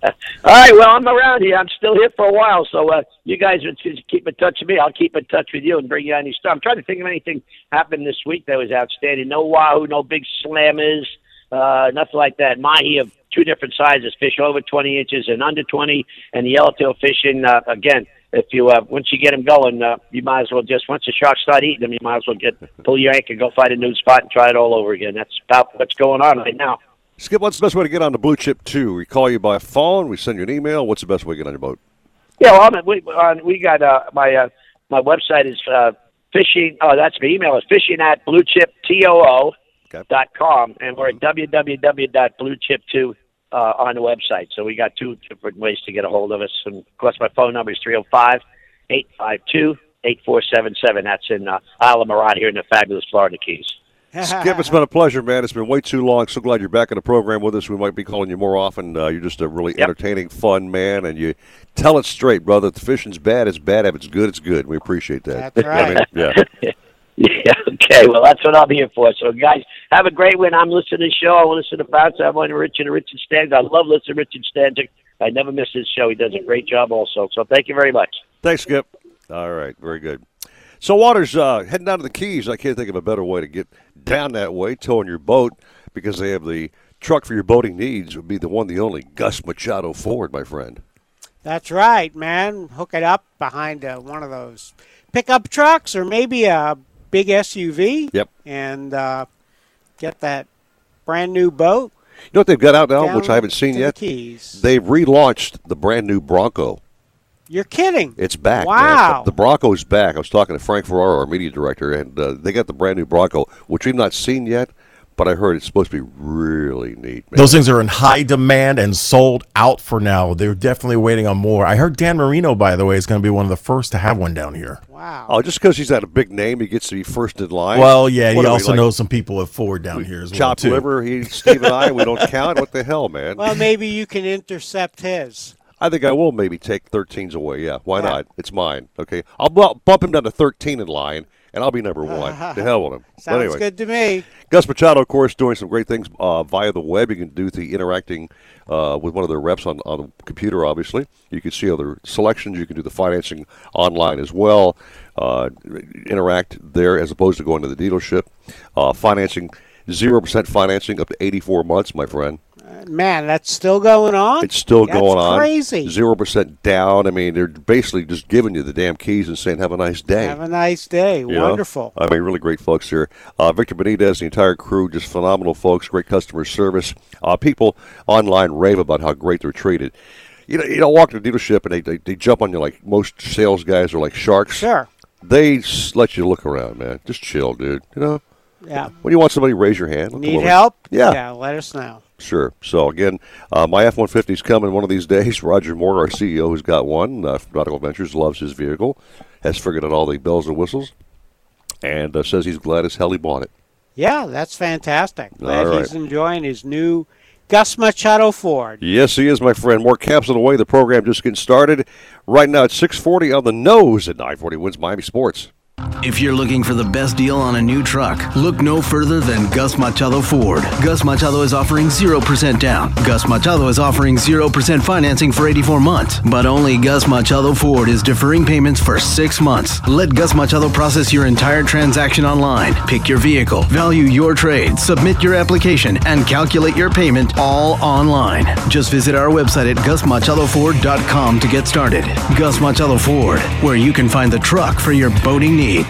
All right. Well, I'm around here. I'm still here for a while. So uh, you guys keep in touch with me. I'll keep in touch with you and bring you any stuff. I'm trying to think of anything happened this week that was outstanding. No wahoo, no big slammers, uh, nothing like that. Mahi of two different sizes, fish over 20 inches and under 20, and the yellowtail fishing uh, again. If you uh, once you get them going, uh, you might as well just once the sharks start eating them, you might as well get pull your anchor, go find a new spot, and try it all over again. That's about what's going on right now. Skip, what's the best way to get on the Blue Chip 2? We call you by phone, we send you an email. What's the best way to get on your boat? Yeah, well, I'm, we on, we got uh, my uh, my website is uh, fishing. Oh, that's my email is fishing at bluechiptoo dot com, and we're at www.bluechip2 uh, on the website. So we got two different ways to get a hold of us, and of course my phone number is 305-852-8477. That's in uh, Islamorada here in the fabulous Florida Keys. Skip, it's been a pleasure, man. It's been way too long. So glad you're back in the program with us. We might be calling you more often. Uh, you're just a really entertaining, fun man, and you tell it straight, brother. If the fishing's bad, it's bad. If it's good, it's good. We appreciate that. That's I mean, right. yeah. Yeah, okay. Well, that's what I'm here for. So, guys, have a great one. I'm listening to the show. I want to listen to Bounce. I'm on Richard and Richard Stanczyk. I love listening to Richard Stanczyk. I never miss his show. He does a great job also. So, thank you very much. Thanks, Skip. All right, very good. So, Waters, uh, heading down to the Keys, I can't think of a better way to get down that way, towing your boat, because they have the truck for your boating needs, would be the one, the only Gus Machado Ford, my friend. That's right, man. Hook it up behind uh, one of those pickup trucks or maybe a big SUV. Yep. And uh, get that brand new boat. You know what they've got out now, which I haven't seen the yet? Keys. They've relaunched the brand new Bronco. You're kidding. It's back. man. Wow. The Bronco's back. I was talking to Frank Ferraro, our media director, and uh, they got the brand new Bronco, which we've not seen yet, but I heard it's supposed to be really neat. Man. Those things are in high demand and sold out for now. They're definitely waiting on more. I heard Dan Marino, by the way, is going to be one of the first to have one down here. Wow. Oh, just because he's got a big name, he gets to be first in line. Well, yeah, What he are we, also like, knows some people at Ford down here as well Chopped too. liver, he, Steve and I, we don't count. What the hell, man? Well, maybe you can intercept his. I think I will maybe take 13s away. Yeah, why not? It's mine. Okay, I'll bu- bump him down to 13 in line, and I'll be number one. the hell with him. Sounds anyway. good to me. Gus Machado, of course, doing some great things uh, via the web. You can do the interacting uh, with one of their reps on, on the computer, obviously. You can see other selections. You can do the financing online as well. Uh, interact there as opposed to going to the dealership. Uh, financing, 0% financing up to 84 months, my friend. Man, that's still going on? It's still That's going on. crazy. Zero percent down. I mean, they're basically just giving you the damn keys and saying, "Have a nice day." Have a nice day. You know? Wonderful. I mean, really great folks here. Uh, Victor Benitez, the entire crew, just phenomenal folks. Great customer service. Uh, people online rave about how great they're treated. You know, you know, walk to the dealership and they, they, they jump on you like most sales guys are like sharks. Sure. they let you look around, man. Just chill, dude. You know. Yeah. When you want somebody, raise your hand. Need help? Yeah. Yeah, let us know. Sure. So again, uh, my F one fifty is coming one of these days. Roger Moore, our CEO, who's got one, uh, from Nautical Ventures, loves his vehicle, has figured out all the bells and whistles, and uh, says he's glad as hell he bought it. Yeah, that's fantastic. Glad right. he's enjoying his new Gus Machado Ford. Yes, he is, my friend. More caps on the way. The program just getting started. Right now, it's six forty on the nose at nine forty wins Miami Sports. If you're looking for the best deal on a new truck, look no further than Gus Machado Ford. Gus Machado is offering 0% down. Gus Machado is offering 0% financing for 84 months. But only Gus Machado Ford is deferring payments for six months. Let Gus Machado process your entire transaction online. Pick your vehicle, value your trade, submit your application, and calculate your payment all online. Just visit our website at gusmachadoford.com to get started. Gus Machado Ford, where you can find the truck for your boating needs.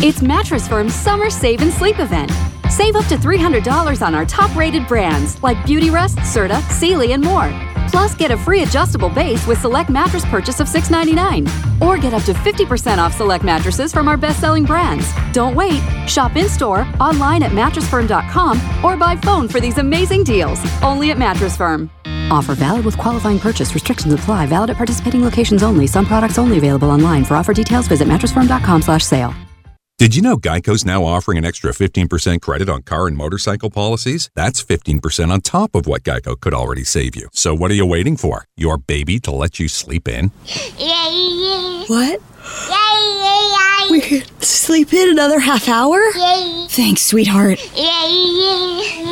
It's Mattress Firm's summer save and sleep event. Save up to $300 on our top rated brands like Beautyrest, Serta, Sealy, and more. Plus, get a free adjustable base with select mattress purchase of 699. Or get up to 50% off select mattresses from our best selling brands. Don't wait. Shop in store, online at mattressfirm.com, or by phone for these amazing deals. Only at Mattress Firm. Offer valid with qualifying purchase. Restrictions apply. Valid at participating locations only. Some products only available online. For offer details, visit mattressfirm.com/sale. Did you know Geico's now offering an extra 15% credit on car and motorcycle policies? That's 15% on top of what Geico could already save you. So what are you waiting for? Your baby to let you sleep in? What? We could sleep in another half hour? Yay. Thanks, sweetheart. Yay.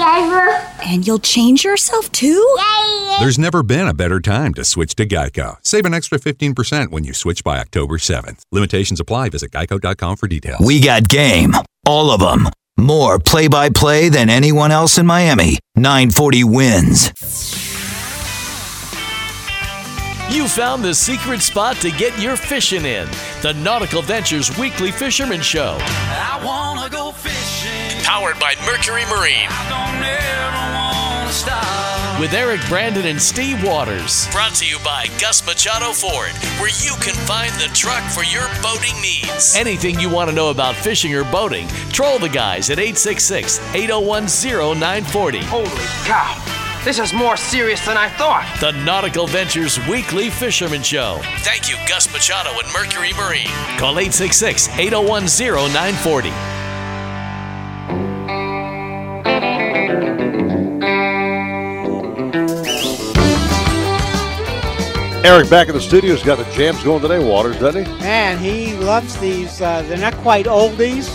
And you'll change yourself too? Yay. There's never been a better time to switch to Geico. Save an extra 15% when you switch by October 7th. Limitations apply. Visit geico.com for details. We got game. All of them. More play by play than anyone else in Miami. 940 wins. You found the secret spot to get your fishing in. The Nautical Ventures Weekly Fisherman Show. I wanna go fishing. Powered by Mercury Marine. Don't ever wanna stop. With Eric Brandon and Steve Waters. Brought to you by Gus Machado Ford, where you can find the truck for your boating needs. Anything you want to know about fishing or boating, troll the guys at 866 801 0940. Holy cow. This is more serious than I thought. The Nautical Ventures Weekly Fisherman Show. Thank you, Gus Machado and Mercury Marine. Call 866 801 0940. Eric back in the studio has got the jams going today, Waters, doesn't he? Man, he loves these. Uh, they're not quite oldies,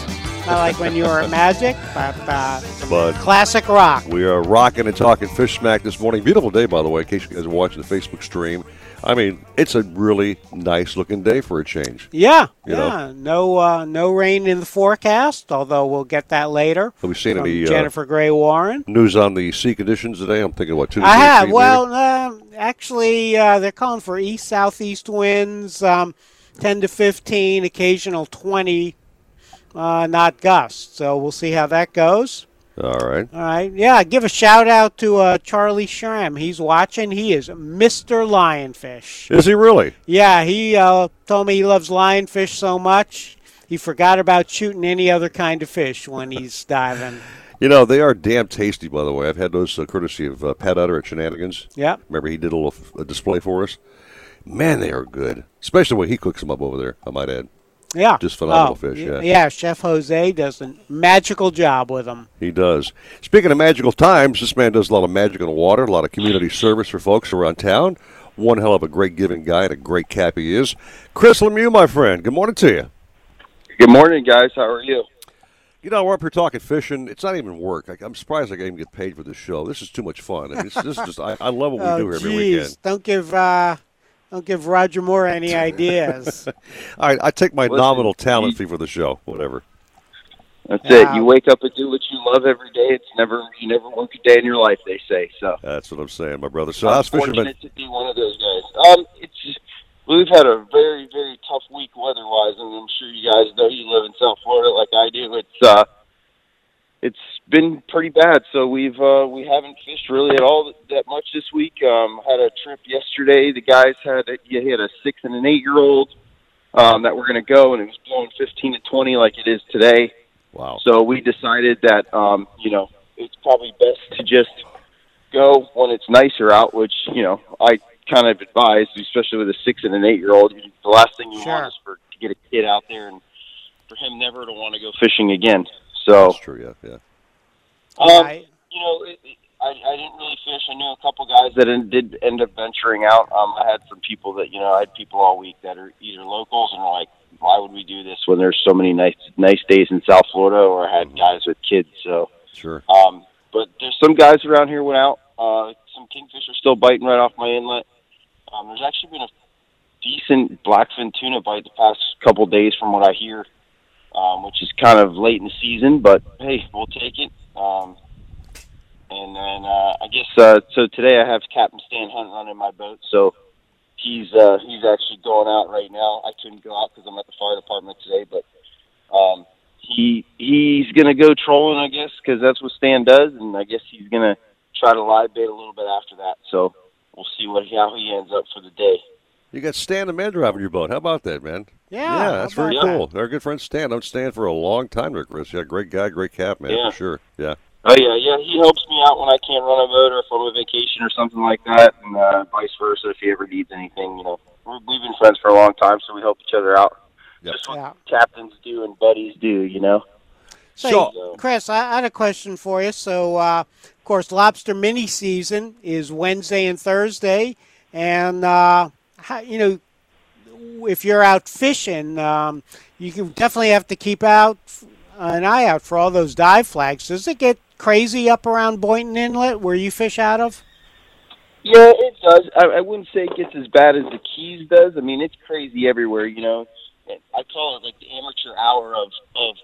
not like when you were at Magic, but uh, But classic rock. we are rocking and talking fish smack this morning. Beautiful day, by the way, in case you guys are watching the Facebook stream. I mean, it's a really nice looking day for a change. Yeah, You know? yeah. No, uh, no rain in the forecast. Although we'll get that later. Have we seen any uh, Jennifer Gray Warren? news on the sea conditions today? I'm thinking, what, Tuesday? I have. Well, uh, actually, uh, they're calling for east southeast winds, um, ten to fifteen, occasional twenty, uh, not gusts. So we'll see how that goes. All right. All right. Yeah, give a shout out to uh, Charlie Schramm. He's watching. He is Mr. Lionfish. Is he really? Yeah, he uh, told me he loves lionfish so much he forgot about shooting any other kind of fish when he's diving. You know, they are damn tasty, by the way. I've had those uh, courtesy of uh, Pat Utter at Shenanigans. Yep. Remember, he did a little f- a display for us. Man, they are good, especially when he cooks them up over there, I might add. Yeah. Just phenomenal Oh, fish, yeah. Yeah, Chef Jose does a magical job with them. He does. Speaking of magical times, this man does a lot of magic in the water, a lot of community service for folks around town. One hell of a great giving guy and a great cap he is. Chris Lemieux, my friend, good morning to you. Good morning, guys. How are you? You know, we're up here talking fishing. It's not even work. I, I'm surprised I can even get paid for this show. This is too much fun. I mean, it's, this is just, I, I love what we oh, do here every jeez. weekend. Don't give uh, don't give Roger Moore any ideas. All right, I take my Listen, nominal talent fee for the show, whatever. That's it. You wake up and do what you love every day. It's never you never work a day in your life. They say so. That's what I'm saying, my brother. So I'm how's fishing fortunate to be one of those guys. Um, it's we've had a very very tough week weather-wise, and I'm sure you guys know you live in South Florida like I do. It's uh, it's been pretty bad. So we've uh, we haven't fished really at all that much this week. Um, had a trip yesterday. The guys had a, he had a six and an eight year old um, that were going to go, and it was blowing 15 to 20 like it is today. Wow. So we decided that um, you know it's probably best to just go when it's nicer out, which you know I kind of advise, especially with a six and an eight year old. The last thing you want is for to get a kid out there and for him never to want to go fishing again. So That's true. Yeah, yeah. Um, you know, it, it, I, I didn't really fish. I knew a couple guys that en- did end up venturing out. Um, I had some people that you know, I had people all week that are either locals and are like, "Why would we do this when there's so many nice nice days in South Florida?" Or I had guys with kids. So, Sure. um, but there's some guys around here went out. Uh, some kingfish are still biting right off my inlet. Um, there's actually been a decent blackfin tuna bite the past couple days, from what I hear, um, which is kind of late in the season. But hey, we'll take it. Um, and then uh, I guess uh, so. Today I have Captain Stan Hunt running my boat, so he's uh, he's actually going out right now. I couldn't go out because I'm at the fire department today, but um, he he's gonna go trolling, I guess, because that's what Stan does, and I guess he's gonna try to live bait a little bit after that. So we'll see what how he ends up for the day. You got Stan the man driving your boat. How about that, man? Yeah, yeah, that's very about cool. Our good friend Stan. I'm Stan for a long time there, Chris. Yeah, great guy, great cap, man, Yeah. for sure. Yeah. Oh yeah, yeah. He helps me out when I can't run a boat or if I'm on vacation or something like that, and uh, vice versa. If he ever needs anything, you know, we're, we've been friends for a long time, so we help each other out. Just what captains do and buddies do, you know. So, Chris, I I had a question for you. So, uh, of course, lobster mini season is Wednesday and Thursday, and uh, how, you know, if you're out fishing, um, you can definitely have to keep out an eye out for all those dive flags. Does it get crazy up around Boynton Inlet where you fish out of? Yeah, it does. I, I wouldn't say it gets as bad as the Keys does. I mean, it's crazy everywhere. You know, I call it like the amateur hour of of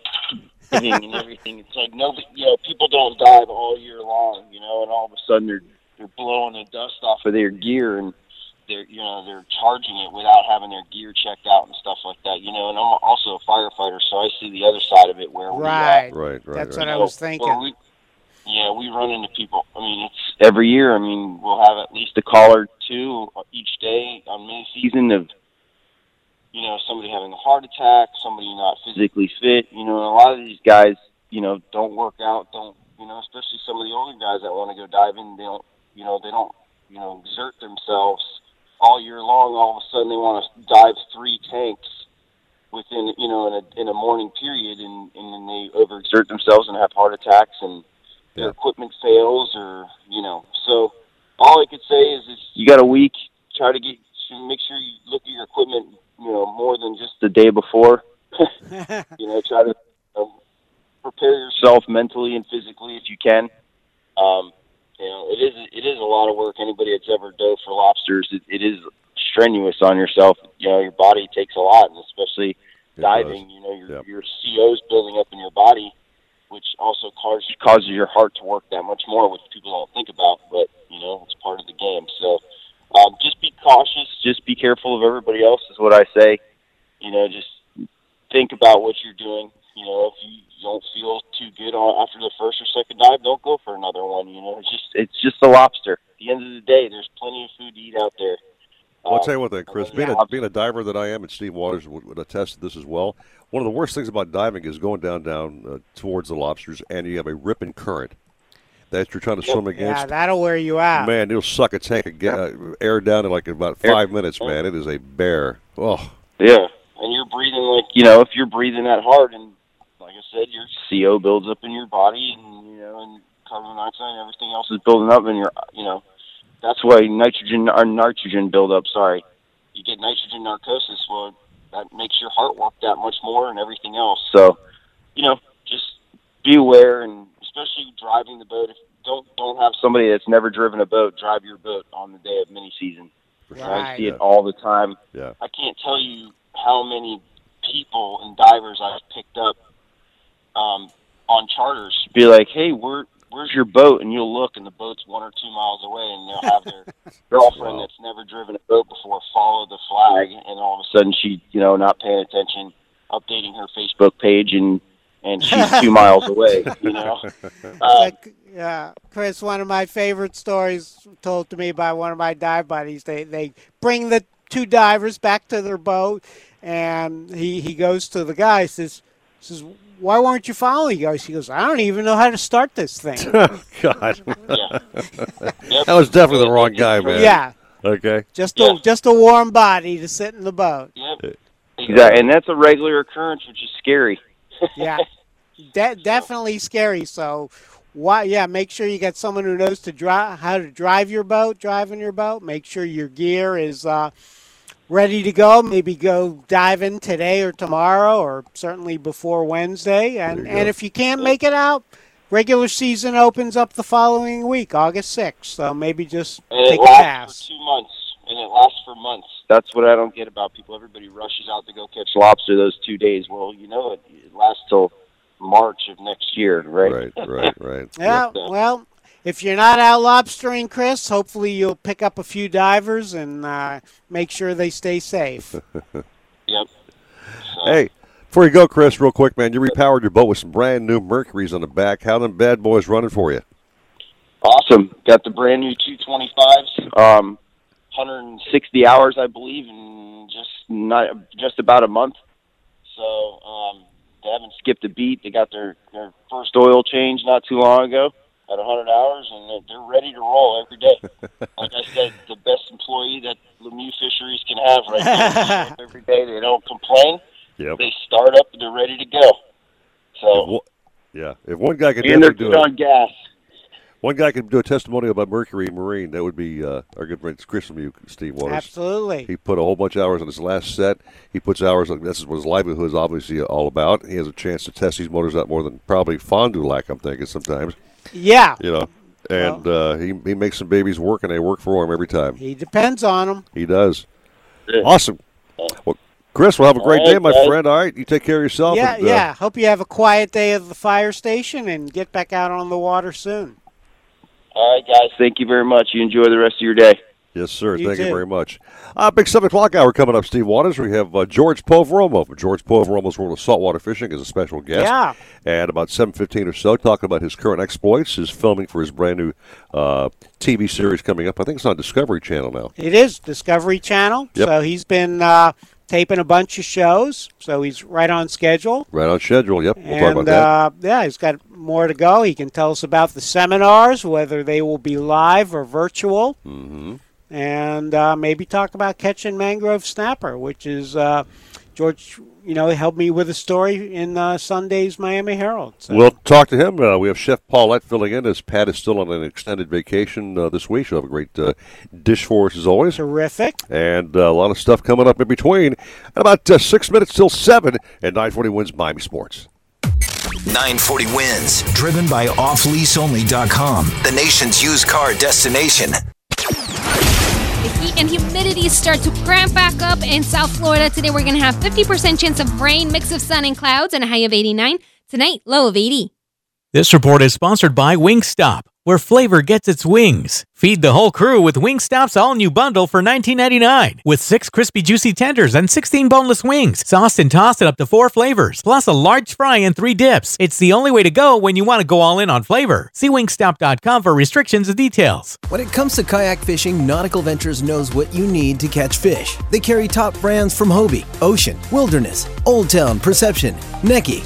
diving and everything. It's like nobody, you know, people don't dive all year long. You know, and all of a sudden they're they're blowing the dust off of their gear and they're you know they're charging it without having their gear checked out and stuff like that. You know, and I'm also a firefighter, so I see the other side of it where we, uh, Right. Right, right. That's right. what I was where thinking. we- yeah, we run into people. I mean, it's every year. I mean, we'll have at least a call or two each day on mini season of, you know, somebody having a heart attack, somebody not physically fit. You know, and a lot of these guys, you know, don't work out. Don't, you know, especially some of the older guys that want to go diving. They don't, you know, they don't, you know, exert themselves all year long. All of a sudden, they want to dive three tanks within, you know, in a in a morning period, and and then they overexert themselves and have heart attacks and their equipment fails or you know. So all i could say is, is you got a week. Try to get make sure you look at your equipment you know more than just the day before. You know try to um, prepare yourself mentally and physically if you can. Um you know it is it is a lot of work anybody that's ever dove for lobsters it, it is strenuous on yourself you know your body takes a lot and especially diving you know your your co's building up in your body which also causes causes your heart to work that much more, which people don't think about. But you know, it's part of the game. So um, just be cautious. Just be careful of everybody else. Is what I say. You know, just think about what you're doing. You know, if you don't feel too good on, after the first or second dive, don't go for another one. You know, it's just it's just a lobster. At the end of the day, there's plenty of food to eat out there. Well, I'll Um, tell you what, then, Chris. Being a, being a diver that I am, and Steve Waters would, would attest to this as well. One of the worst things about diving is going down, down uh, towards the lobsters, and you have a ripping current that you're trying to swim against. Yeah, that'll wear you out. Man, it'll suck a tank of ga- uh, air down in like about five minutes. Man, it is a bear. Oh, Yeah, and you're breathing like you know if you're breathing that hard, and like I said, your CO builds up in your body, and you know, and carbon monoxide and everything else is building up, and you're you know, that's why nitrogen or nitrogen buildup. Sorry, you get nitrogen narcosis. Well, that makes your heart work that much more, and everything else. So, you know, just be aware, and especially driving the boat. If don't don't have somebody that's never driven a boat drive your boat on the day of mini season. I Right. see it all the time. Yeah. I can't tell you how many people and divers I've picked up um, on charters. Be like, hey, where where's your boat? And you'll look, and the boat's one or two miles away, and they'll have their girlfriend that's never driven a boat before follow the flag, and all of a sudden she, you know, not paying attention, updating her Facebook page, and and she's two miles away. You know. Uh, Yeah, Chris, one of my favorite stories told to me by one of my dive buddies. They they bring the two divers back to their boat, and he, he goes to the guy says says why weren't you following? He goes he goes I don't even know how to start this thing. God. that was definitely the wrong guy, man. Yeah. Okay. Just a just a warm body to sit in the boat. Yep. Exactly, and that's a regular occurrence, which is scary. Yeah, De- definitely scary. So, why? Yeah, make sure you got someone who knows to drive how to drive your boat, driving your boat. Make sure your gear is uh, ready to go. Maybe go diving today or tomorrow, or certainly before Wednesday. And and if you can't make it out, regular season opens up the following week, August sixth. So maybe just And it take a lasts pass. for two months, and it lasts for months. That's what I don't get about people. Everybody rushes out to go catch lobster those two days. Well, you know, it, it lasts till March of next year, right? Right, right, right. Yeah, well, if you're not out lobstering, Chris, hopefully you'll pick up a few divers and uh, make sure they stay safe. Yep. Hey, before you go, Chris, real quick, man, you repowered your boat with some brand new Mercuries on the back. How them bad boys running for you? Awesome. Got the brand new 225s. Um, 160 hours, I believe, in just not just about a month. So um, they haven't skipped a beat. They got their their first oil change not too long ago at 100 hours, and they're, they're ready to roll every day. like I said, the best employee that Lemieux Fisheries can have right now. They show up every day. They don't complain. Yep. They start up and they're ready to go. So Yeah, if one guy could and they're definitely good do on gas. One guy can do a testimonial about Mercury Marine. That would be uh, our good friend Chris from you, Steve Waters. Absolutely. He put a whole bunch of hours on his last set. He puts hours on. This is what his livelihood is obviously all about. He has a chance to test these motors out more than probably Fond du Lac. I'm thinking sometimes. Yeah. You know, and uh, he he makes some babies work, and they work for him every time. He depends on them. He does. Awesome. Well, Chris, we'll have a great day, my friend. All right, you take care of yourself. Yeah, and, uh, yeah. Hope you have a quiet day at the fire station and get back out on the water soon. All right, guys. Thank you very much. You enjoy the rest of your day. Yes, sir. You Thank you very much. Uh, big 7 o'clock hour coming up, Steve Waters. We have uh, George Poveromo from George Poveromo's World of Saltwater Fishing as a special guest. Yeah. And about 7.15 or so, talking about his current exploits, his filming for his brand new uh, TV series coming up. I think it's on Discovery Channel now. It is Discovery Channel. Yep. So he's been uh, taping a bunch of shows. So he's right on schedule. Right on schedule. Yep. We'll talk about and that. uh, yeah, he's got more to go. He can tell us about the seminars, whether they will be live or virtual, mm-hmm. and uh, maybe talk about catching mangrove snapper, which is uh, George. You know, helped me with a story in uh, Sunday's Miami Herald. So. We'll talk to him. Uh, we have Chef Paulette filling in as Pat is still on an extended vacation uh, this week. She'll have a great uh, dish for us as always. Terrific. And uh, a lot of stuff coming up in between. And about uh, six minutes till seven at 940 wins Miami Sports. 940 wins, driven by offleaseonly.com, the nation's used car destination. Heat and humidity start to cramp back up in South Florida. Today we're going to have 50% chance of rain, mix of sun and clouds, and a high of 89. Tonight, low of 80. This report is sponsored by Wingstop, where flavor gets its wings. Feed the whole crew with Wingstop's all new bundle for $19.99 with six crispy, juicy tenders and 16 boneless wings, sauced and tossed in up to four flavors, plus a large fry and three dips. It's the only way to go when you want to go all in on flavor. See wingstop.com for restrictions and details. When it comes to kayak fishing, Nautical Ventures knows what you need to catch fish. They carry top brands from Hobie, Ocean, Wilderness, Old Town, Perception, Necky,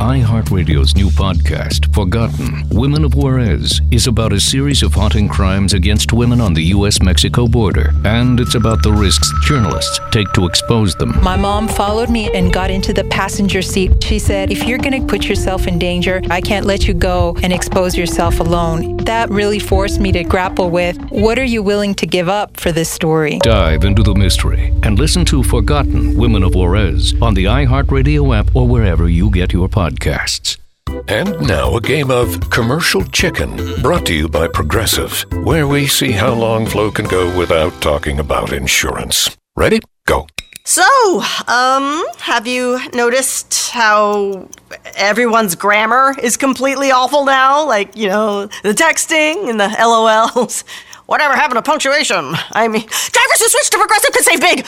iHeartRadio's new podcast, Forgotten Women of Juarez, is about a series of haunting crimes against women on the U.S. Mexico border. And it's about the risks journalists take to expose them. My mom followed me and got into the passenger seat. She said, If you're going to put yourself in danger, I can't let you go and expose yourself alone. That really forced me to grapple with what are you willing to give up for this story? Dive into the mystery and listen to Forgotten Women of Juarez on the iHeartRadio app or wherever you get your podcasts. And now a game of commercial chicken brought to you by Progressive, where we see how long Flo can go without talking about insurance. Ready? Go. So, um, have you noticed how everyone's grammar is completely awful now? Like, you know, the texting and the LOLs. Whatever happened to punctuation? I mean, drivers who switch to Progressive could save big.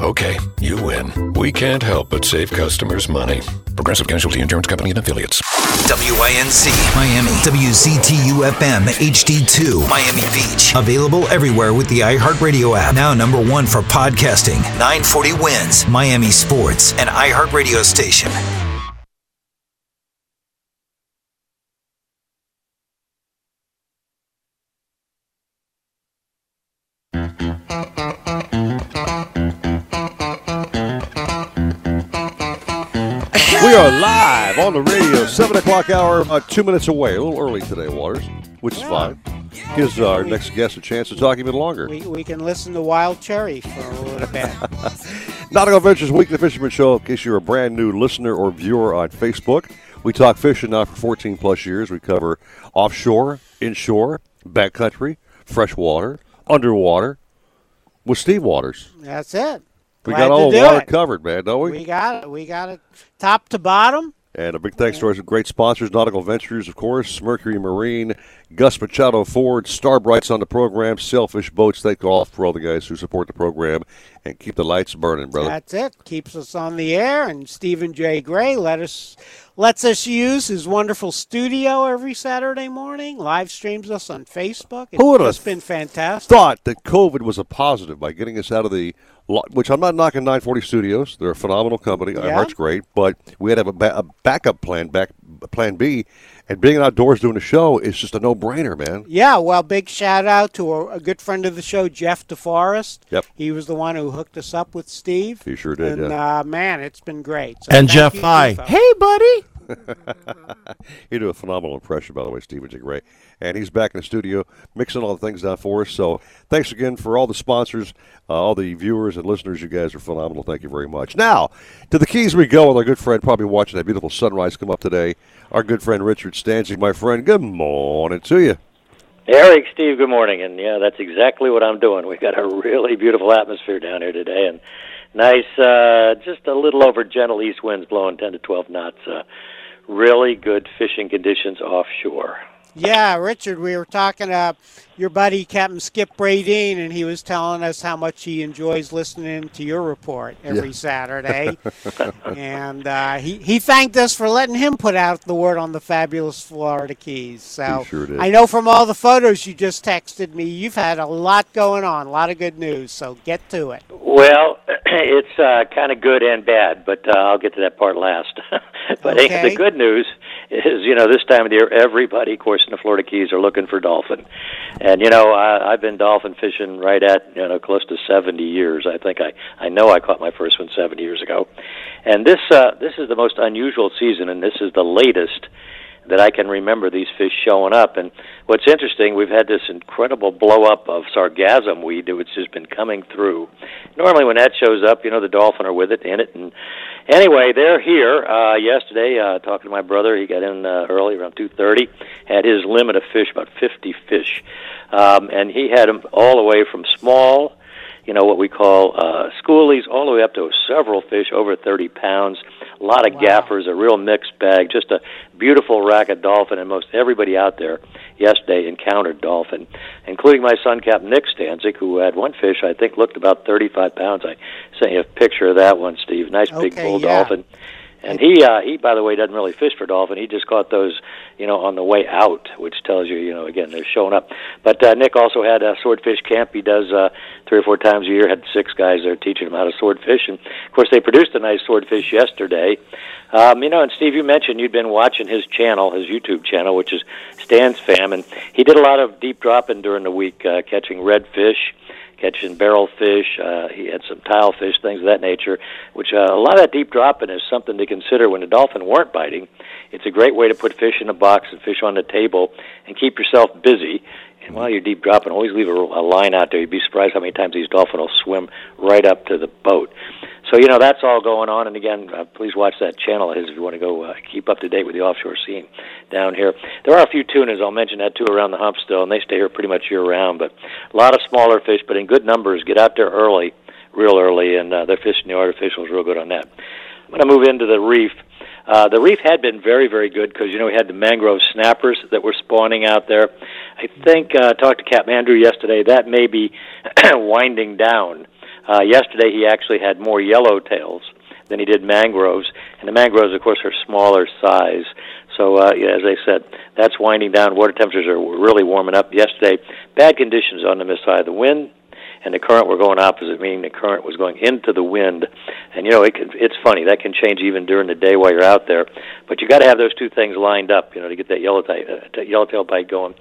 Okay, you win. We can't help but save customers money. Progressive Casualty Insurance Company and Affiliates. WINZ Miami, WCTU FM HD2 Miami Beach. Available everywhere with the iHeartRadio app. Now number one for podcasting. 940 wins Miami Sports and iHeartRadio station. We are live on the radio, 7 o'clock hour, uh, two minutes away. A little early today, Waters, which is fine. Gives our next guest a chance to talk even longer. We, we can listen to Wild Cherry for a little bit. Nautical Ventures Weekly Fisherman Show, in case you're a brand new listener or viewer on Facebook. We talk fishing now for 14 plus years. We cover offshore, inshore, backcountry, freshwater, underwater with Steve Waters. That's it. We Glad got all the water it. covered, man, don't we? We got it. We got it top to bottom. And a big thanks to our great sponsors, Nautical Ventures, of course, Mercury Marine, Gus Machado Ford, Starbrights on the program, Sailfish Boats. Thank all for all the guys who support the program and keep the lights burning, brother. That's it. Keeps us on the air. And Stephen J. Gray let us lets us use his wonderful studio every Saturday morning. Live streams us on Facebook. It's Who would have been fantastic. thought that COVID was a positive by getting us out of the, which I'm not knocking 940 Studios. They're a phenomenal company. Yeah. iHeart's great, but we had to have a, ba- a backup plan, back plan B, and being outdoors doing a show is just a no-brainer, man. Yeah, well, big shout out to a, a good friend of the show, Jeff DeForest. Yep. He was the one who hooked us up with Steve. He sure did, And yeah. uh, man, it's been great. So And Jeff you, High. Defo. Hey, buddy. You do a phenomenal impression, by the way, Stephen J. Gray. And he's back in the studio mixing all the things down for us. So thanks again for all the sponsors, uh, all the viewers and listeners. You guys are phenomenal. Thank you very much. Now, to the Keys we go with our good friend, probably watching that beautiful sunrise come up today. Our good friend Richard Stanczyk, my friend. Good morning to you. Eric, Steve, good morning. And yeah, that's exactly what I'm doing. We've got a really beautiful atmosphere down here today, and nice, uh, just a little over gentle east winds blowing 10 to 12 knots. Uh, really good fishing conditions offshore. Yeah, Richard, we were talking to your buddy Captain Skip Bradeen, and he was telling us how much he enjoys listening to your report every Yeah. Saturday. and uh, he, he thanked us for letting him put out the word on the fabulous Florida Keys. So He sure did. I know from all the photos you just texted me, you've had a lot going on, a lot of good news. So get to it. Well, it's uh, kind of good and bad, but uh, I'll get to that part last. but Okay. the good news is, you know, this time of the year, everybody, of course, in the Florida Keys are looking for dolphin. And you know, I, I've been dolphin fishing right at you know close to 70 years. I think I I know I caught my first one seventy years ago. And this uh, this is the most unusual season, and this is the latest that I can remember these fish showing up. And what's interesting, we've had this incredible blow up of sargassum weed which has been coming through. Normally, when that shows up, you know the dolphin are with it in it. And anyway, they're here. Uh, yesterday, uh, talking to my brother, he got in uh, early around two thirty. Had his limit of fish, about fifty fish, um, and he had them all the way from small you know what we call uh, schoolies, all the way up to several fish over 30 pounds. A lot of gaffers, a real mixed bag, just a beautiful rack of dolphin, and most everybody out there yesterday encountered dolphin, including my son, Captain Nick Stanczyk, who had one fish I think looked about 35 pounds. I sent you a picture of that one, Steve. Nice big bull yeah. dolphin. And he, uh, he, by the way, doesn't really fish for dolphin. He just caught those, you know, on the way out, which tells you, you know, again, they're showing up. But uh, Nick also had a swordfish camp. He does uh, three or four times a year. Had six guys there teaching him how to swordfish, and of course, they produced a nice swordfish yesterday. Um, you know, and Steve, you mentioned you'd been watching his channel, his YouTube channel, which is Stan's Fam, and he did a lot of deep dropping during the week, uh, catching redfish catching barrel fish. Uh, he had some tile fish, things of that nature. Which uh, a lot of that deep dropping is something to consider when the dolphin weren't biting. It's a great way to put fish in a box and fish on the table and keep yourself busy. And while you're deep dropping, always leave a, a line out there. You'd be surprised how many times these dolphin will swim right up to the boat. So you know that's all going on. And again, uh, please watch that channel of if you want to go uh, keep up to date with the offshore scene down here. There are a few tunas. I'll mention that too around the hump still, and they stay here pretty much year round. But a lot of smaller fish, but in good numbers. Get out there early, real early, and uh, they're fishing the artificials real good on that. I'm going to move into the reef. Uh, the reef had been very, very good because you know we had the mangrove snappers that were spawning out there. I think uh, talked to Captain Andrew yesterday. That may be winding down. Uh, yesterday he actually had more yellowtails than he did mangroves, and the mangroves, of course, are smaller size. So, uh, as I said, that's winding down. Water temperatures are really warming up. Yesterday, bad conditions on the mid side. The wind and the current were going opposite, meaning the current was going into the wind. And you know, it can, it's funny that can change even during the day while you're out there. But you got to have those two things lined up, you know, to get that yellowtail uh, yellowtail bite going.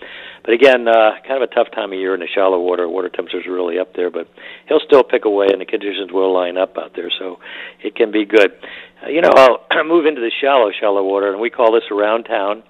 But again, uh, kind of a tough time of year in the shallow water. Water temperatures are really up there, but he'll still pick away, and the conditions will line up out there, so it can be good. Uh, you know, I'll move into the shallow, shallow water, and we call this around town.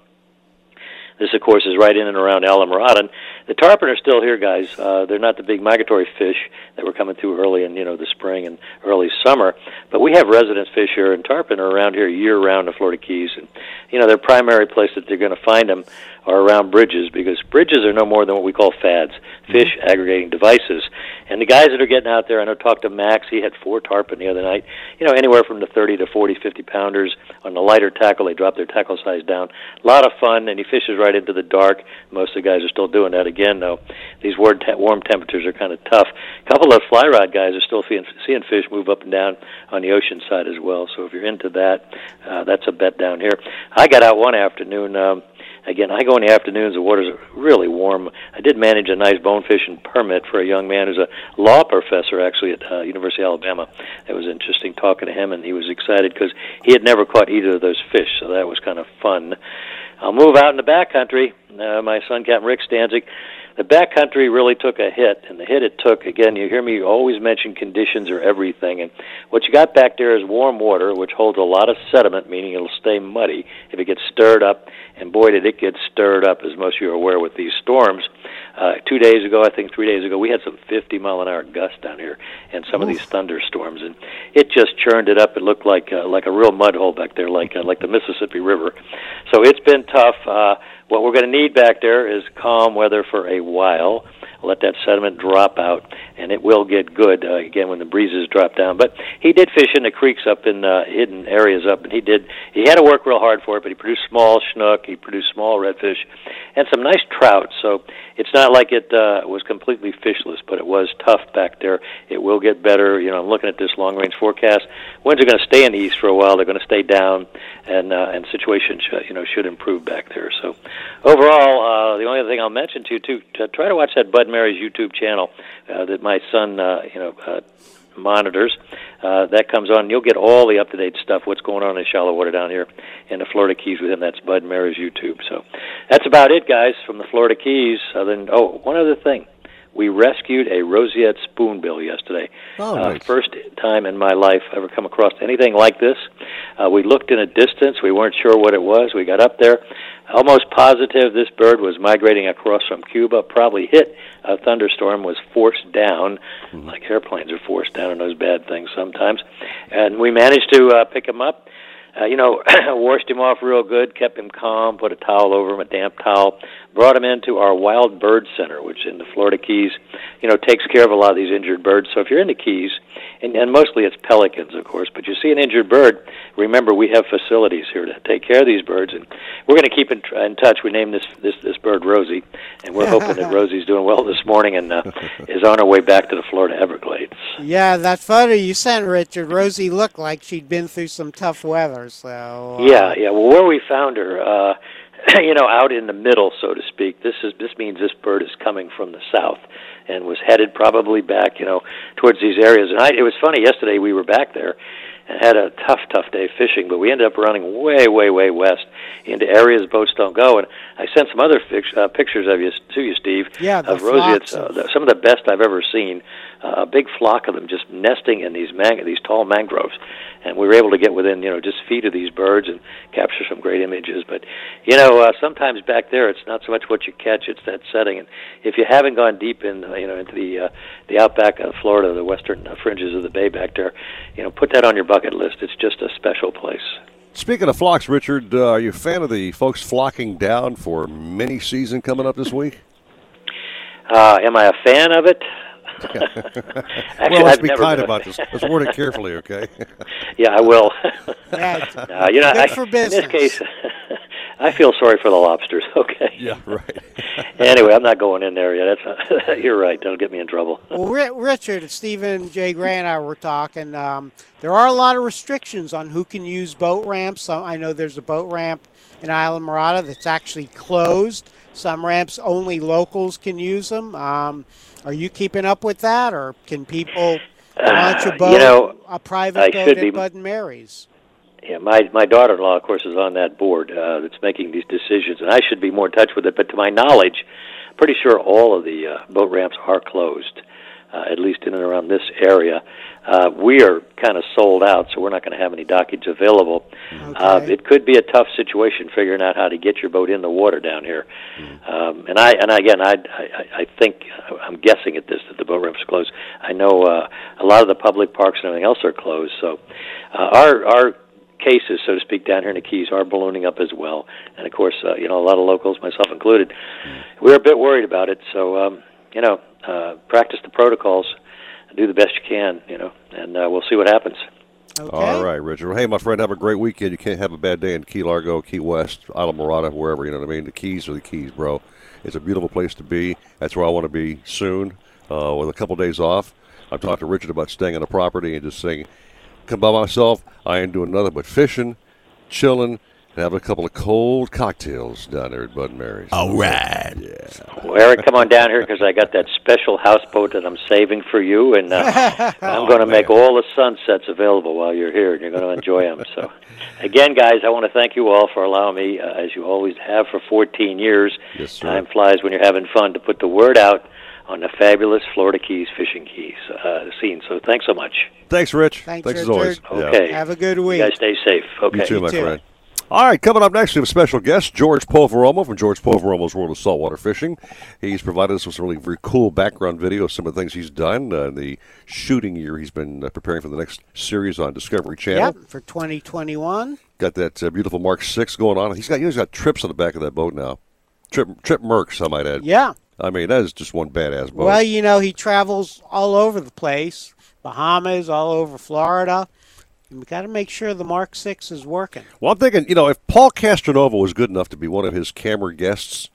This, of course, is right in and around Islamorada. And the tarpon are still here, guys. Uh, they're not the big migratory fish that were coming through early in you know the spring and early summer, but we have resident fish here, and tarpon are around here year round in Florida Keys. And you know their primary place that they're going to find them are around bridges because bridges are no more than what we call fads, fish aggregating devices. And the guys that are getting out there, I know talked to Max. He had four tarpon the other night. You know anywhere from the 30 to 40, 50 pounders on the lighter tackle. They drop their tackle size down. A lot of fun, and he fishes right into the dark. Most of the guys are still doing that again, though. These warm, warm temperatures are kind of tough. A couple of fly rod guys are still seeing, seeing fish move up and down on the ocean side as well. So if you're into that, uh, that's a bet down here. I got out one afternoon. Um, again, I go in the afternoons. The water's really warm. I did manage a nice bone fishing permit for a young man who's a law professor actually at uh, University of Alabama. It was interesting talking to him, and he was excited because he had never caught either of those fish, so that was kind of fun. I'll move out in the backcountry. Uh, my son, Captain Rick Stanczyk, the backcountry really took a hit, and the hit it took, again, you hear me always mention conditions are everything, and what you got back there is warm water, which holds a lot of sediment, meaning it'll stay muddy if it gets stirred up, and boy, did it get stirred up, as most of you are aware with these storms. Uh, two days ago, I think three days ago, we had some 50 mile an hour gusts down here, and some of these thunderstorms, and it just churned it up. It looked like uh, like a real mud hole back there, like uh, like the Mississippi River. So it's been tough. Uh, what we're going to need back there is calm weather for a while. Let that sediment drop out, and it will get good uh, again when the breezes drop down. But he did fish in the creeks up in uh, hidden areas up, and he did. He had to work real hard for it, but he produced small snook, he produced small redfish, and some nice trout. So it's not like it uh, was completely fishless, but it was tough back there. It will get better. You know, I'm looking at this long range forecast. Winds are going to stay in the east for a while. They're going to stay down, and uh, and situation should, you know should improve back there. So overall, uh, the only other thing I'll mention to you too, to try to watch that Bud Mary's YouTube channel uh, that my son uh, you know. Uh, monitors uh, that comes on you'll get all the up to date stuff what's going on in shallow water down here in the Florida Keys with him that's Bud Mary's YouTube so that's about it guys from the Florida Keys other than oh one other thing we rescued a roseate spoonbill yesterday. Oh, uh, nice. first time in my life I've ever come across anything like this. Uh, we looked in a distance. We weren't sure what it was. We got up there. Almost positive this bird was migrating across from Cuba. Probably hit a thunderstorm. Was forced down, like airplanes are forced down in those bad things sometimes. And we managed to uh, pick him up uh, you know, washed him off real good, kept him calm, put a towel over him, a damp towel, brought him into our Wild Bird Center, which in the Florida Keys, you know, takes care of a lot of these injured birds. So if you're in the Keys, and, and mostly it's pelicans, of course, but you see an injured bird, remember we have facilities here to take care of these birds, and we're going to keep in, in touch. We named this this this bird Rosie, and we're hoping that Rosie's doing well this morning and uh, is on her way back to the Florida Everglades. Yeah, that photo you sent, Richard, Rosie looked like she'd been through some tough weather. So uh, Yeah, yeah. Well, where we found her, uh, you know, out in the middle, so to speak. This is this means this bird is coming from the south and was headed probably back, you know, towards these areas. And I, it was funny. Yesterday we were back there and had a tough, tough day fishing, but we ended up running way, way, way west into areas boats don't go. And I sent some other fix, uh, pictures of you to you, Steve, Yeah, the of roseates. Uh, the, some of the best I've ever seen. Uh, a big flock of them just nesting in these mang- these tall mangroves, and we were able to get within you know just feet of these birds and capture some great images. But you know uh, sometimes back there it's not so much what you catch; it's that setting. And if you haven't gone deep in uh, you know into the uh, the outback of Florida, the western uh, fringes of the bay back there, you know put that on your bucket list. It's just a special place. Speaking of flocks, Richard, uh, are you a fan of the folks flocking down for mini season coming up this week? Uh, am I a fan of it? Well, let's I've be never kind about this. Let's word it carefully, okay? Yeah, I will. Yeah, Uh, you know, I, for in this case, I feel sorry for the lobsters. Okay. Yeah, right. anyway, I'm not going in there yet. That's you're right. That'll get me in trouble. Well, Ri- Richard, Stephen J. Gray, and I were talking. Um, there are a lot of restrictions on who can use boat ramps. So I know there's a boat ramp in Islamorada that's actually closed. Some ramps only locals can use them. Um, are you keeping up with that, or can people launch a Uh, boat, you know, a private I boat at be- Bud and Mary's? Yeah, my my daughter-in-law, of course, is on that board uh, that's making these decisions, and I should be more in touch with it. But to my knowledge, pretty sure all of the uh, boat ramps are closed, uh, at least in and around this area. Uh, we are kind of sold out, so we're not going to have any dockage available. Uh, it could be a tough situation figuring out how to get your boat in the water down here. Um, and I and again, I, I I think I'm guessing at this that the boat ramps are closed. I know uh, a lot of the public parks and everything else are closed. So uh, our our cases, so to speak, down here in the Keys are ballooning up as well. And of course, uh, you know, a lot of locals, myself included, we're a bit worried about it. So um, you know, uh, practice the protocols, do the best you can, you know, and uh, we'll see what happens. All right, Richard. Well, hey, my friend, have a great weekend. You can't have a bad day in Key Largo, Key West, Islamorada, wherever. You know what I mean? The Keys are the Keys, bro. It's a beautiful place to be. That's where I want to be soon, uh, with a couple days off. I've talked to Richard about staying on the property and just saying, come by myself. I ain't doing nothing but fishing, chilling, and having a couple of cold cocktails down there at Bud and Mary's. All right. Yeah. Well, Eric, come on down here because I got that special houseboat that I'm saving for you, and uh, I'm going to make all the sunsets available while you're here, and you're going to enjoy them. So, again, guys, I want to thank you all for allowing me, uh, as you always have for 14 years. Yes, sir. Time flies when you're having fun to put the word out on the fabulous Florida Keys fishing keys uh, scene. So, thanks so much. Thanks, Rich. Thanks, as always. Richard. Yeah. Okay. Have a good You week. guys stay safe. Okay. You too, my friend. All right, coming up next, we have a special guest, George Poveromo from George Poveromo's World of Saltwater Fishing. He's provided us with some really very cool background video of some of the things he's done uh, in the shooting year. He's been uh, preparing for the next series on Discovery Channel. Yep, for 2021. Got that uh, beautiful Mark Six going on. He's got he's got trips on the back of that boat now. Trip Trip Mercs, I might add. Yeah. I mean, that is just one badass boat. Well, you know, he travels all over the place, Bahamas, all over Florida. We got to make sure the Mark Six is working. Well, I'm thinking, you know, if Paul Castronovo was good enough to be one of his camera guests,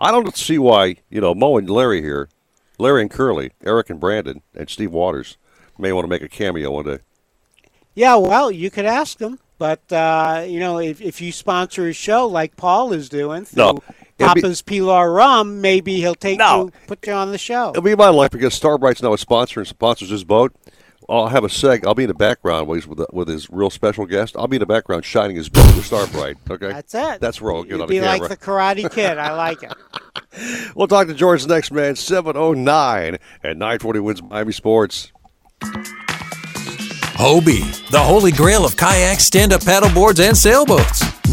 I don't see why, you know, Mo and Larry here, Larry and Curly, Eric and Brandon, and Steve Waters may want to make a cameo one day. Yeah, well, you could ask them, but uh, you know, if, if you sponsor a show like Paul is doing through No, it'd be- Papa's Pilar Rum, maybe he'll take you, put you on the show. It'll be my life because Starbright's now a sponsor and sponsors his boat. I'll have a seg. I'll be in the background while he's with, with his real special guest. I'll be in the background shining his boat with Starbright. Okay, That's it. That's where I'll get You'd on the be camera. like the Karate Kid. I like it. We'll talk to George next, man. 709 at 940 WINZ Miami Sports. Hobie, the holy grail of kayaks, stand up paddleboards, and sailboats.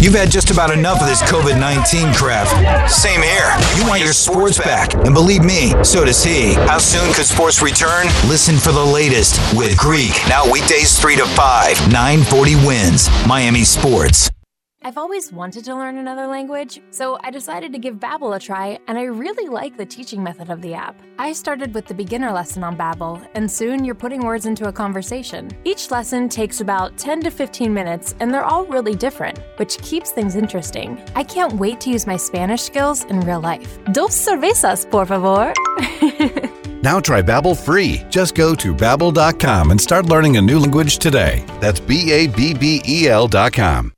You've had just about enough of this COVID 19 crap. Same here. You want your sports back. And believe me, so does he. How soon could sports return? Listen for the latest with Greek. Now weekdays 3 to 5. 940 WINZ. Miami Sports. I've always wanted to learn another language, so I decided to give Babbel a try, and I really like the teaching method of the app. I started with the beginner lesson on Babbel, and soon you're putting words into a conversation. Each lesson takes about 10 to 15 minutes, and they're all really different, which keeps things interesting. I can't wait to use my Spanish skills in real life. Dos cervezas, por favor. Now try Babbel free. Just go to babbel.com and start learning a new language today. That's B A B B E L dot com.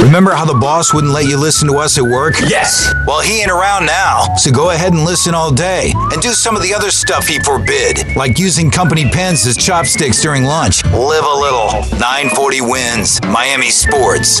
Remember how the boss wouldn't let you listen to us at work? Yes. Well, he ain't around now, so go ahead and listen all day and do some of the other stuff he forbid, like using company pens as chopsticks during lunch. Live a little. 940 WINZ. Miami Sports.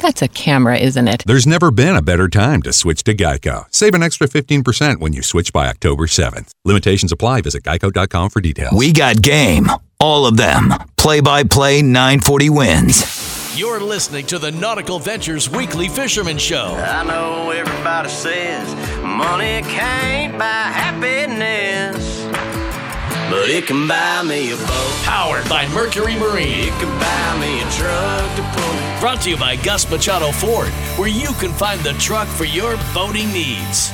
That's a camera, isn't it? There's never been a better time to switch to Geico. Save an extra 15% when you switch by October 7th. Limitations apply. Visit geico.com for details. We got game. All of them. Play by play 940 WINZ. You're listening to the Nautical Ventures Weekly Fisherman Show. I know everybody says money can't buy happiness, but it can buy me a boat. Powered by Mercury Marine. It can buy me a truck to pull. Brought to you by Gus Machado Ford, where you can find the truck for your boating needs.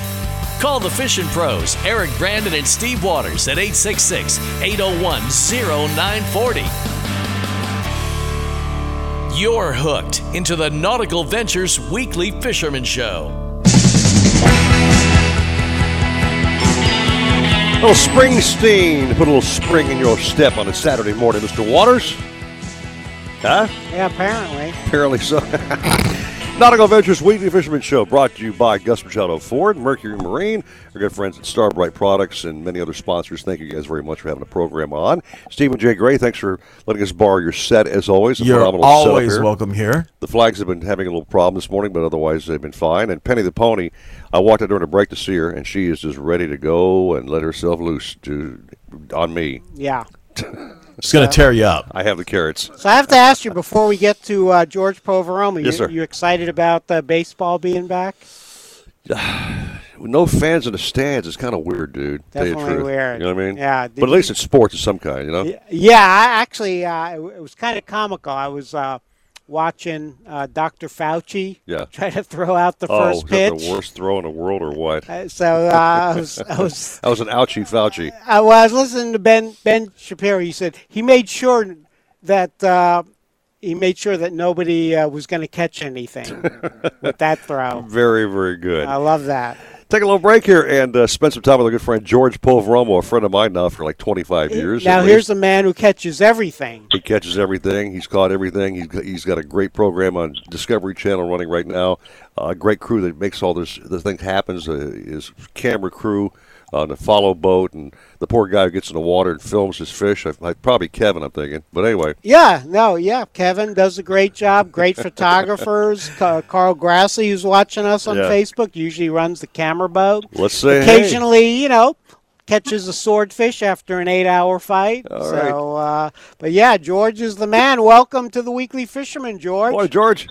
Call the fishing pros, Eric Brandon and Steve Waters at 866 801 0940. You're hooked into the Nautical Ventures Weekly Fisherman Show. Little Springsteen put a little spring in your step on a Saturday morning, Mr. Waters. Huh? Yeah, apparently. Apparently so. Nautical Ventures Weekly Fisherman Show brought to you by Gus Machado Ford, Mercury Marine, our good friends at Starbright Products, and many other sponsors. Thank you guys very much for having the program on. Stephen J. Gray, thanks for letting us borrow your set as always. A You're phenomenal always setup here. welcome here. The flags have been having a little problem this morning, but otherwise they've been fine. And Penny the Pony, I walked out during a break to see her, and she is just ready to go and let herself loose to on me. Yeah. It's going to tear you up. I have the carrots. So I have to ask you before we get to uh, George Poveromo. Yes, you, sir. You excited about uh, baseball being back? No fans in the stands is kind of weird, dude. tell Definitely weird. You know what I mean? Yeah, But at least it's sports of some kind, you know? Yeah, I actually, uh, it, it was kind of comical. I was uh, watching uh, Dr. Fauci Yeah. try to throw out the oh, first pitch. the worst throw in the world or what? Uh, so uh, I was, I was, that was an ouchie Fauci. I, well, I was listening to Ben Ben Shapiro. He said he made sure that uh, he made sure that nobody uh, was going to catch anything with that throw. Very, very good. I love that. Take a little break here and uh, spend some time with our good friend George Poveromo, a friend of mine now for like 25 years. Now here's least. a man who catches everything. He catches everything. He's caught everything. He's got, he's got a great program on Discovery Channel running right now. Uh, a great crew that makes all this the thing happens. Uh, his camera crew on the follow boat, and the poor guy who gets in the water and films his fish. I, I, probably Kevin, I'm thinking. But anyway, Yeah, no, yeah. Kevin does a great job. Great photographers. Ca- Carl Grassley, who's watching us on Yeah. Facebook, usually runs the camera boat. let's say hey. Occasionally, you know, catches a swordfish after an eight-hour fight. All so, uh, but yeah, George is the man. Welcome to the Weekly Fisherman, George. Morning, George.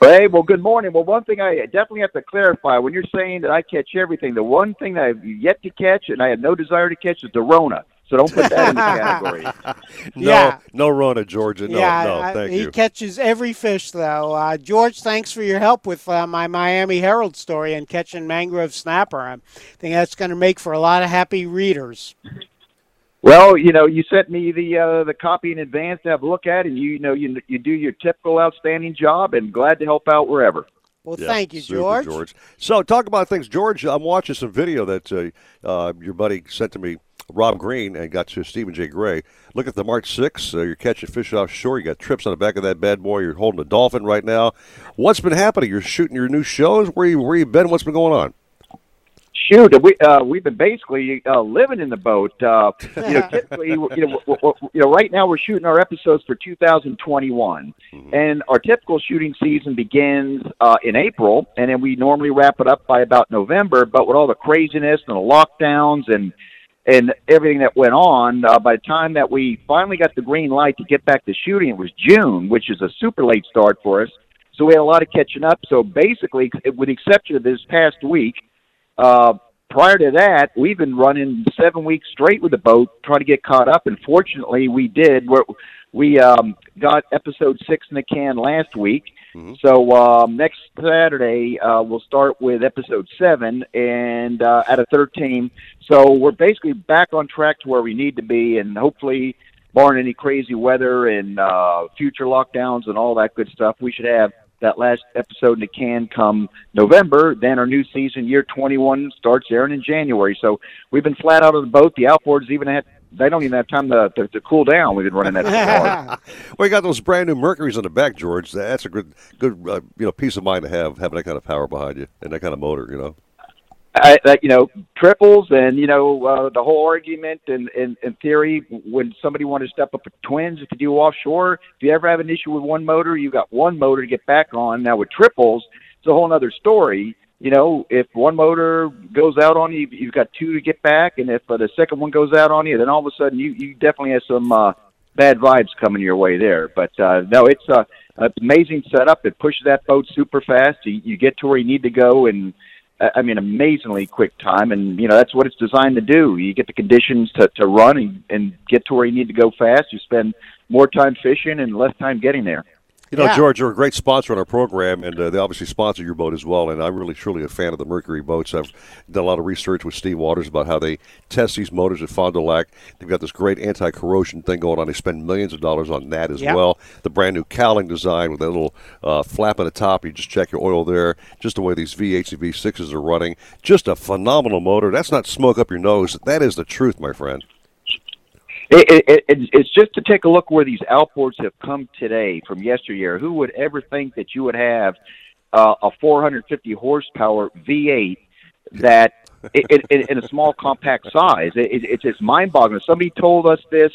Hey, well, good morning. Well, one thing I definitely have to clarify when you're saying that I catch everything, the one thing that I've yet to catch and I have no desire to catch is the Rona. So don't put that in the category. No, Yeah. no Rona, Georgia. No, yeah, no, I- thank he you. catches every fish, though. Uh, George, thanks for your help with uh, my Miami Herald story and catching mangrove snapper. I think that's going to make for a lot of happy readers. Well, you know, you sent me the uh, the copy in advance to have a look at, and you, you know, you you do your typical outstanding job, and glad to help out wherever. Well, Yeah, thank you, super, George. So, talk about things, George. I'm watching some video that uh, uh, your buddy sent to me, Rob Green, and got to Stephen J. Gray. Look at the Mark Six. Uh, you're catching fish offshore. You got trips on the back of that bad boy. You're holding a dolphin right now. What's been happening? You're shooting your new shows. Where you where you been? What's been going on? Shoot, we uh, we've been basically uh, living in the boat. Uh, you know, typically, you know, w- w- you know, right now we're shooting our episodes for 2021, and our typical shooting season begins uh, in April, and then we normally wrap it up by about November. But with all the craziness and the lockdowns and and everything that went on, uh, by the time that we finally got the green light to get back to shooting, it was June, which is a super late start for us. So we had a lot of catching up. So basically, with the exception of this past week, uh, prior to that, we've been running seven weeks straight with the boat, trying to get caught up. And fortunately, we did. We're, we um, got episode six in the can last week. So um, next Saturday, uh, we'll start with episode seven, and uh, out of thirteen. So we're basically back on track to where we need to be, and hopefully, barring any crazy weather and uh, future lockdowns and all that good stuff, we should have that last episode in the can come November. Then our new season, year 21, starts airing in January. So we've been flat out on the boat. The outboards even had they don't even have time to, to, to cool down. We've been running that hard. well, you got those brand new Mercuries on the back, George. That's a good good uh, you know peace of mind to have having that kind of power behind you and that kind of motor. You know. I, that you know triples and you know uh, the whole argument and in, in theory when somebody wanted to step up with twins if you do offshore if you ever have an issue with one motor you got one motor to get back on. Now with triples it's a whole other story. You know if one motor goes out on you you've got two to get back and if uh, the second one goes out on you then all of a sudden you you definitely have some uh, bad vibes coming your way there. But uh, no it's uh, an amazing setup. It pushes that boat super fast. You, you get to where you need to go and I mean, amazingly quick time, and you know that's what it's designed to do. You get the conditions to to run and, and get to where you need to go fast. You spend more time fishing and less time getting there. You know, Yeah. George, you're a great sponsor on our program, and uh, they obviously sponsor your boat as well. And I'm really, truly a fan of the Mercury boats. I've done a lot of research with Steve Waters about how they test these motors at Fond du Lac. They've got this great anti-corrosion thing going on. They spend millions of dollars on that as Yep. well. The brand new cowling design with that little uh, flap on the top. You just check your oil there. Just the way these V8s and V6s are running. Just a phenomenal motor. That's not smoke up your nose. That is the truth, my friend. It, it, it, it's just to take a look where these outboards have come today from yesteryear. Who would ever think that you would have uh, a 450 horsepower V8 that in, in, a small compact size? It, it's just mind-boggling. Somebody told us this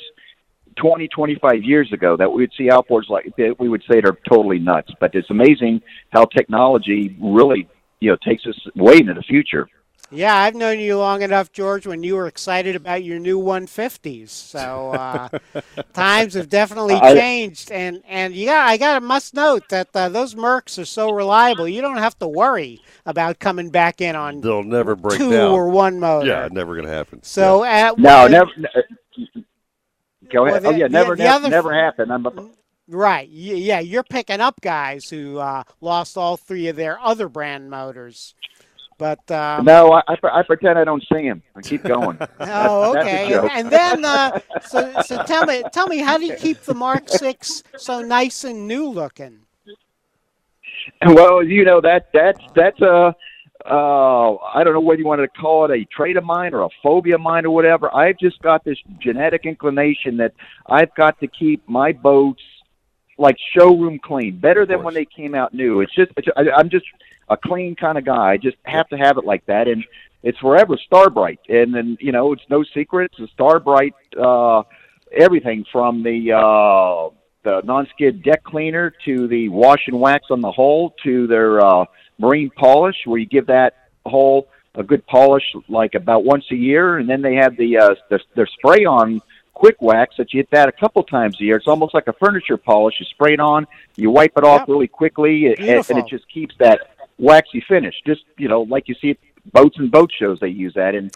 20, 25 years ago that we'd see outboards like that. We would say they're totally nuts, but it's amazing how technology really you know takes us way into the future. Yeah, I've known you long enough, George, when you were excited about your new 150s. So uh, times have definitely I- changed, and and you got I got to must note that uh, those Mercs are so reliable. You don't have to worry about coming back in on They'll never break two down. or one motor. Yeah, never going to happen. So at No, when- never. Go ahead. Well, oh yeah, never, the never, other- never happened. I'm a, Right. Yeah, you're picking up guys who uh, lost all three of their other brand motors. But um, no, I, I, I pretend I don't see him. I keep going. Oh, okay. And then, uh, so, so tell me, tell me, how do you keep the Mark Six so nice and new looking? Well, you know that that's that's a uh, I don't know whether you want to call it a trait of mine or a phobia of mine or whatever. I've just got this genetic inclination that I've got to keep my boats like showroom clean, better than when they came out new. It's just it's, I, I'm just a clean kind of guy. I just have to have it like that, and it's forever Starbright. And then you know it's no secret. It's a Starbright. Uh, everything from the uh, the non-skid deck cleaner to the wash and wax on the hull to their uh, marine polish, where you give that hull a good polish like about once a year, and then they have the uh, their, their spray on quick wax that you hit that a couple times a year. It's almost like a furniture polish. You spray it on, you wipe it off really quickly, and, and it just keeps that waxy finish. Just you know, like you see boats and boat shows, they use that, and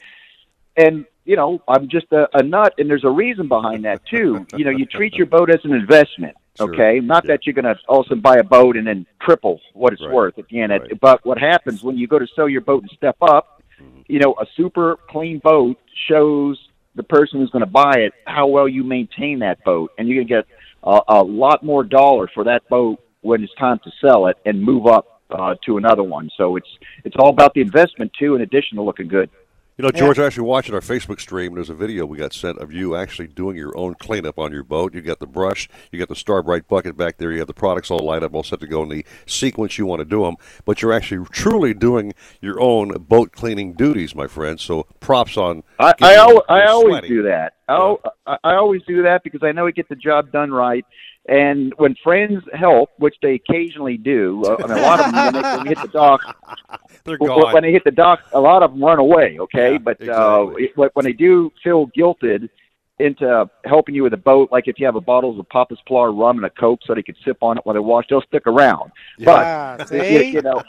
and you know, I'm just a, a nut, and there's a reason behind that too. you know, you treat your boat as an investment. Okay, not that you're going to all of a sudden buy a boat and then triple what it's worth at the end. But what happens when you go to sell your boat and step up? Mm-hmm. You know, a super clean boat shows the person who's going to buy it how well you maintain that boat, and you're going to get a, a lot more dollar for that boat when it's time to sell it and move up uh, to another one. So it's it's all about the investment too, in addition to looking good. You know, George, I actually watching our Facebook stream. There's a video we got sent of you actually doing your own cleanup on your boat. You got the brush, you got the Starbright bucket back there, you have the products all lined up, all set to go in the sequence you want to do them. But you're actually truly doing your own boat cleaning duties, my friend. So props on. I, I, al- I always do that. I, al- I I always do that because I know we get the job done right. And when friends help, which they occasionally do, uh, I mean, a lot of them when they, when they hit the dock, They're when- gone. when they hit the dock, a lot of them run away. Okay, but uh, it- when when they do feel guilted into helping you with a boat, like if you have a bottles of Papa's Pilar rum and a Coke, so they could sip on it while they wash, they'll stick around. Yeah, but see? you know,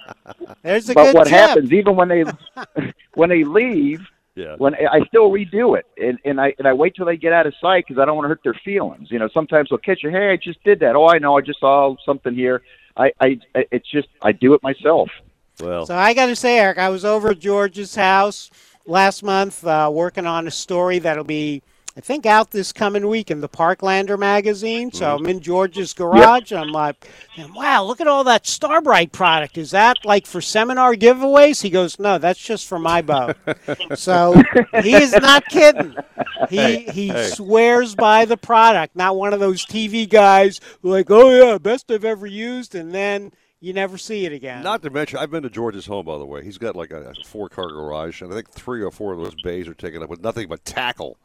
There's a but good what tip. happens even when they when they leave Yeah. when I still redo it and and I and I wait till they get out of sight because I don't want to hurt their feelings. You know, sometimes they'll catch you. Hey, I just did that. Oh, I know. I just saw something here. I I it's just I do it myself. Well, So I got to say, Eric, I was over at George's house last month uh, working on a story that'll be, I think, out this coming week in the Parklander magazine. So mm-hmm. I'm in George's garage. and I'm like, wow, look at all that Starbright product. Is that like for seminar giveaways? He goes, no, that's just for my boat. so he is not kidding. He he Hey. swears by the product, not one of those TV guys who like, oh yeah, best I've ever used, and then you never see it again. Not to mention, I've been to George's home, by the way. He's got like a, a four car garage, and I think three or four of those bays are taken up with nothing but tackle.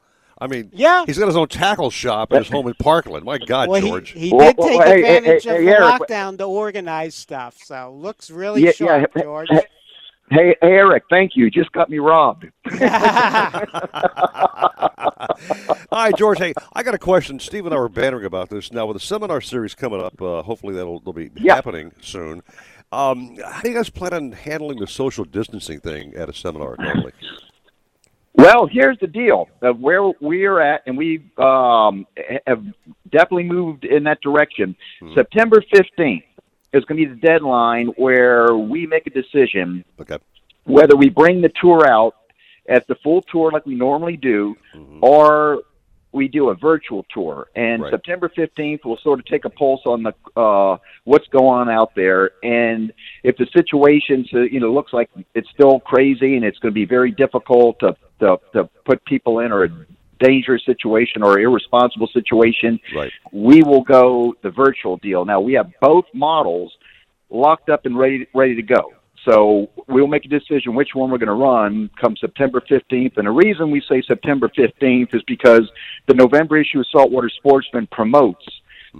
I mean, yeah, he's got his own tackle shop at his home in Parkland. My God, well, George. he, he did take hey, hey, advantage hey, of hey, the Eric, lockdown to organize stuff. So looks really Yeah, sharp, yeah. George. Hey, hey, Eric, thank you. You just got me robbed. All right, George. Hey, I got a question. Steve and I were bantering about this. Now, with the seminar series coming up, uh, hopefully that'll, that'll be Yeah. happening soon. Um, how do you guys plan on handling the social distancing thing at a seminar normally? Well, here's the deal: of where we're at, and we um, have definitely moved in that direction. September fifteenth is going to be the deadline where we make a decision Okay. whether we bring the tour out as the full tour like we normally do, or we do a virtual tour. And Right. September fifteenth, we'll sort of take a pulse on the uh, what's going on out there, and if the situation, you know, looks like it's still crazy and it's going to be very difficult to to, to put people in or a dangerous situation or irresponsible situation, right. we will go the virtual deal. Now we have both models locked up and ready ready to go. So we'll make a decision which one we're going to run come September 15th. And the reason we say September 15th is because the November issue of Saltwater Sportsman promotes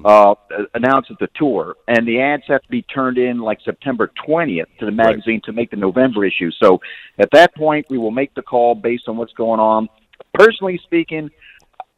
uh, announces the tour, and the ads have to be turned in like September 20th to the magazine to make the November issue. So at that point, we will make the call based on what's going on. Personally speaking,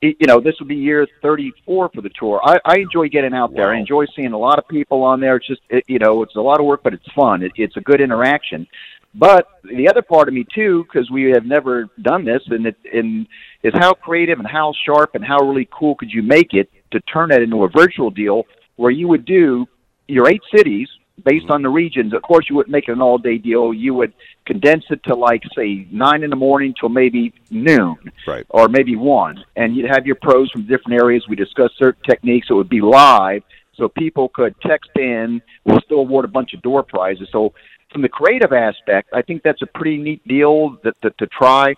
you know, this will be year 34 for the tour. I, I enjoy getting out there. I enjoy seeing a lot of people on there. It's just, it, you know, it's a lot of work, but it's fun. It, it's a good interaction. But the other part of me too, because we have never done this, and it and is how creative and how sharp and how really cool could you make it to turn that into a virtual deal where you would do your eight cities based on the regions. Of course, you wouldn't make it an all-day deal. You would condense it to like say nine in the morning till maybe noon, right. or maybe one, and you'd have your pros from different areas. We discuss certain techniques. It would be live, so people could text in. We'll still award a bunch of door prizes. So from the creative aspect, I think that's a pretty neat deal that, that to try.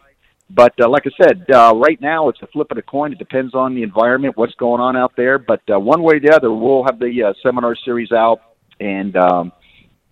But uh, like I said, uh, right now it's a flip of a coin. It depends on the environment, what's going on out there. But uh, one way or the other, we'll have the uh, seminar series out, and um,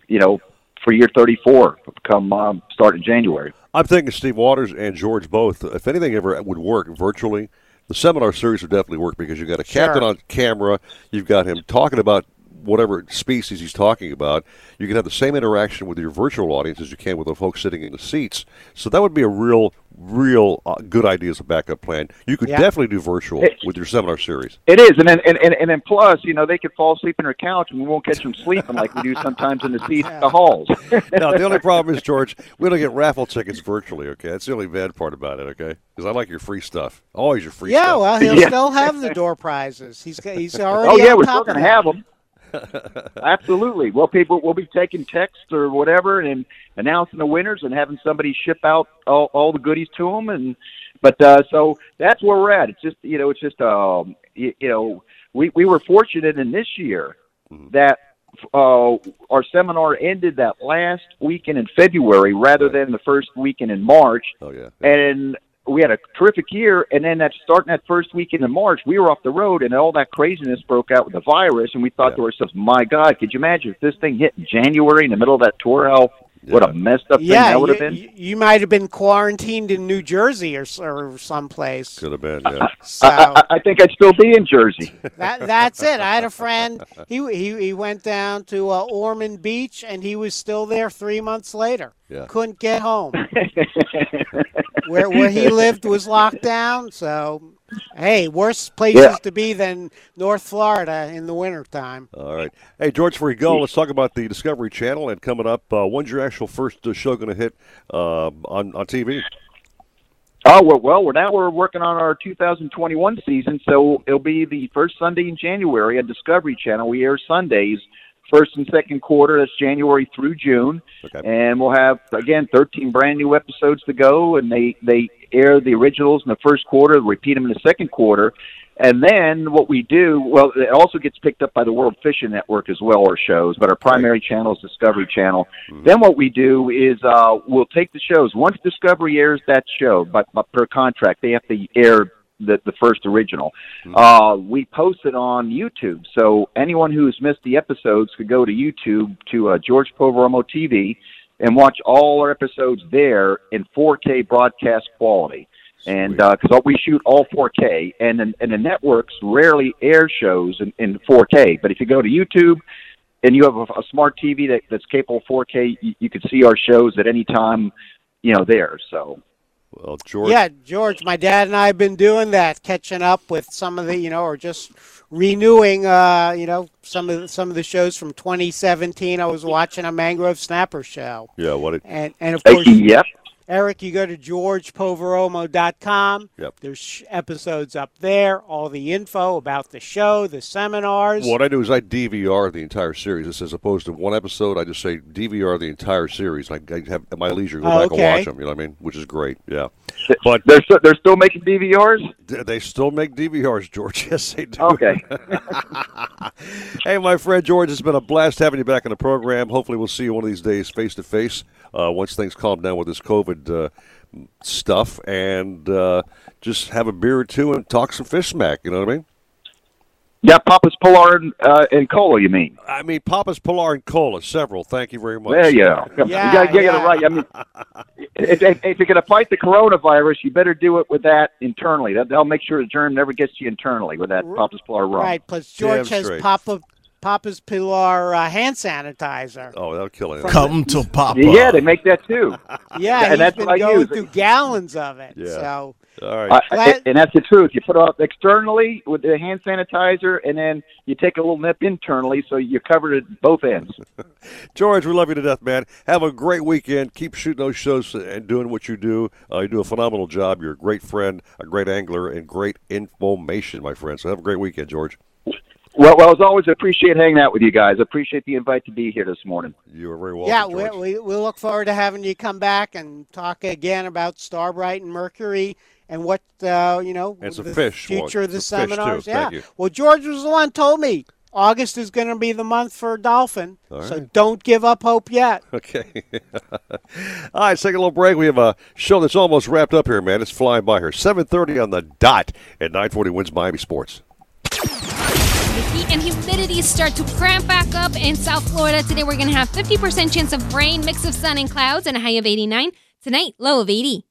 you know, for year 34, come um, start in January. I'm thinking Steve Waters and George both. If anything ever would work virtually, the seminar series would definitely work because you've got a captain Sure. on camera, you've got him talking about whatever species he's talking about. You can have the same interaction with your virtual audience as you can with the folks sitting in the seats. So that would be a real, real uh, good idea as a backup plan. You could Yeah. definitely do virtual It- with your seminar series. It is, and then and, and, and then plus, you know, they could fall asleep in their couch, and we won't catch them sleeping like we do sometimes in the seats at the halls. now, the only problem is, George, we don't get raffle tickets virtually, okay? That's the only bad part about it, okay? Because I like your free stuff. Always your free stuff. yeah, stuff. well, he'll still have the door prizes. He's he's already. oh yeah, on we're top still going to that. have them. Absolutely. Well, people will be taking texts or whatever and announcing the winners and having somebody ship out all, all the goodies to them. And but uh, so that's where we're at. It's just you know, it's just um, you, you know, we we were fortunate in this year that uh, our seminar ended that last weekend in February rather than the first weekend in March. Oh yeah. And we had a terrific year, and then that starting that first weekend in March, we were off the road, and all that craziness broke out with the virus, and we thought to ourselves, "My God, could you imagine if this thing hit in January in the middle of that tour? How what a messed up thing that would have been." you- you might have been quarantined in New Jersey or, or someplace. Could have been, yeah. So I, I, I think I'd still be in Jersey. that that's it. I had a friend. He he, he went down to uh, Ormond Beach, and he was still there three months later. Yeah. Couldn't get home. where where he lived was locked down. So, hey, worse places Yeah. to be than North Florida in the wintertime. All right. Hey, George, before we go, let's talk about the Discovery Channel and coming up. Uh, when's your actual first uh, show going to hit uh, on, on TV? Oh well, well, we're now we're working on our 2021 season, so it'll be the first Sunday in January on Discovery Channel. We air Sundays, first and second quarter. That's January through June, and we'll have again 13 brand new episodes to go. And they they air the originals in the first quarter, repeat them in the second quarter, and then what we do, well, it also gets picked up by the World Fishing Network as well, our shows, but our primary channel is Discovery Channel. Then what we do is uh, we'll take the shows. Once Discovery airs that show, but, but per contract, they have to air the, the first original. Uh, we post it on YouTube. So anyone who's missed the episodes could go to YouTube to uh, George Poveromo TV and watch all our episodes there in 4K broadcast quality and uh, because we shoot all 4K, and and the networks rarely air shows in, in 4K. But if you go to YouTube and you have a, a smart TV that, that's capable of 4K, you, you can see our shows at any time, you know, there. So. Well, George. Yeah, George, my dad and I have been doing that, catching up with some of the, you know, or just renewing, uh, you know, some of the, some of the shows from 2017. I was watching a Mangrove Snapper show, Yeah, what it. and and of course, yep. Eric, you go to georgepoveromo.com. Yep. There's episodes up there, all the info about the show, the seminars. What I do is I DVR the entire series. This as opposed to one episode, I just say DVR the entire series. I, I have at my leisure go Oh, back okay. and watch them. You know what I mean? Which is great. Yeah. But they're still, they're still making DVRs. They still make DVRs, George. Yes, they do. Okay. hey, my friend George, it's been a blast having you back on the program. Hopefully, we'll see you one of these days face to face uh, once things calm down with this COVID uh, stuff and uh, just have a beer or two and talk some fish smack. You know what I mean? Yeah, Papa's Pilar and, uh, and Cola. You mean? I mean, Papa's Pilar and Cola, several. Thank you very much. There you go. Yeah, you gotta get yeah. it right. I mean, if, if, if you're going to fight the coronavirus, you better do it with that internally. That, that'll make sure the germ never gets to you internally with that Papa's Pilar rum. Right, plus George Damn has straight. Papa Papa's Pilar uh, hand sanitizer. Oh, that'll kill it. Come to Papa. Yeah, they make that too. Yeah, and he's that's been what I going use. through gallons of it. Yeah. So All right. I, I, and that's the truth. You put it up externally with the hand sanitizer, and then you take a little nip internally, so you cover it both ends. George, we love you to death, man. Have a great weekend. Keep shooting those shows and doing what you do. Uh, you do a phenomenal job. You're a great friend, a great angler, and great information, my friend. So have a great weekend, George. Well, well, as always, I appreciate hanging out with you guys. I appreciate the invite to be here this morning. You are very welcome. yeah, George. we, we we look forward to having you come back and talk again about Starbright and Mercury and what uh, you know And some the fish, future well, of the some fish, too. seminars. Thank yeah. you. Well, George was the one told me August is going to be the month for dolphin. All So right. don't give up hope yet. Okay. All right, let's take a little break. We have a show that's almost wrapped up here, man. It's flying by here. 7.30 on the dot at 940 WINZ Miami Sports. The heat and humidity start to cramp back up in South Florida. Today we're going to have 50% chance of rain, mix of sun and clouds, and a high of 89. Tonight, low of 80.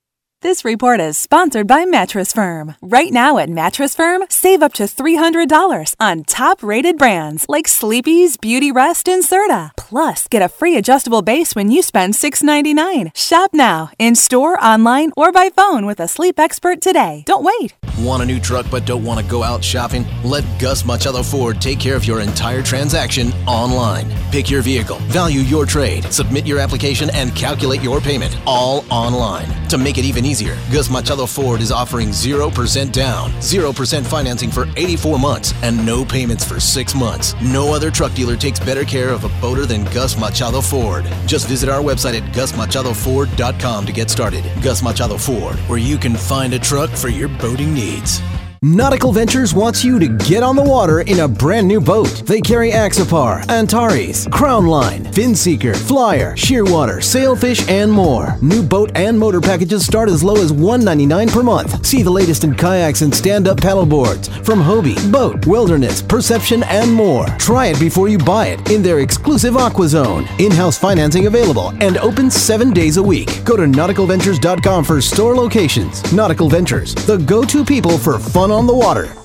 This report is sponsored by Mattress Firm. Right now at Mattress Firm, save up to $300 on top rated brands like Sleepy's, Beautyrest, and Serta. Plus, get a free adjustable base when you spend 699. Shop now, in store, online, or by phone with a sleep expert today. Don't wait. Want a new truck but don't want to go out shopping? Let Gus Machado Ford take care of your entire transaction online. Pick your vehicle, value your trade, submit your application, and calculate your payment all online. To make it even easier, Gus Machado Ford is offering 0% down, 0% financing for 84 months, and no payments for 6 months. No other truck dealer takes better care of a boater than Gus Machado Ford. Just visit our website at gusmachadoford.com to get started. Gus Machado Ford, where you can find a truck for your boating needs. Nautical Ventures wants you to get on the water in a brand new boat. They carry Axopar, Antares, Crownline, Finseeker, Flyer, Shearwater, Sailfish, and more. New boat and motor packages start as low as 199 per month. See the latest in kayaks and stand-up paddleboards from Hobie, BOTE, Wilderness, Perception, and more. Try it before you buy it in their exclusive Aqua Zone. In-house financing available and open seven days a week. Go to nauticalventures.com for store locations. Nautical Ventures, the go-to people for fun on the water.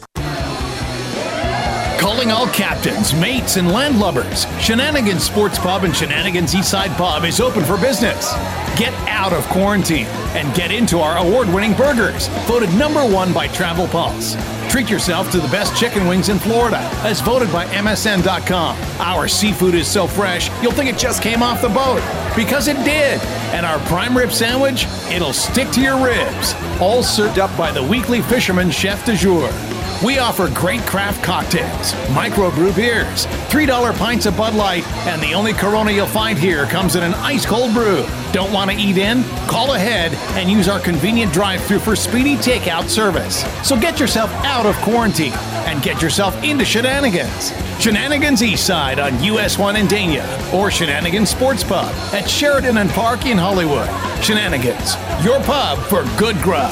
Calling all captains, mates, and landlubbers. Shenanigans Sports Pub and Shenanigans Eastside Pub is open for business. Get out of quarantine and get into our award winning burgers, voted number one by Travel Pulse. Treat yourself to the best chicken wings in Florida, as voted by MSN.com. Our seafood is so fresh, you'll think it just came off the boat. Because it did. And our prime rib sandwich, it'll stick to your ribs. All served up by the weekly fisherman chef de jour. We offer great craft cocktails, microbrew beers, $3 pints of Bud Light, and the only Corona you'll find here comes in an ice cold brew. Don't want to eat in? Call ahead and use our convenient drive through for speedy takeout service. So get yourself out of quarantine and get yourself into shenanigans. Shenanigans Eastside on US 1 in Dania or Shenanigans Sports Pub at Sheridan and Park in Hollywood. Shenanigans, your pub for good grub.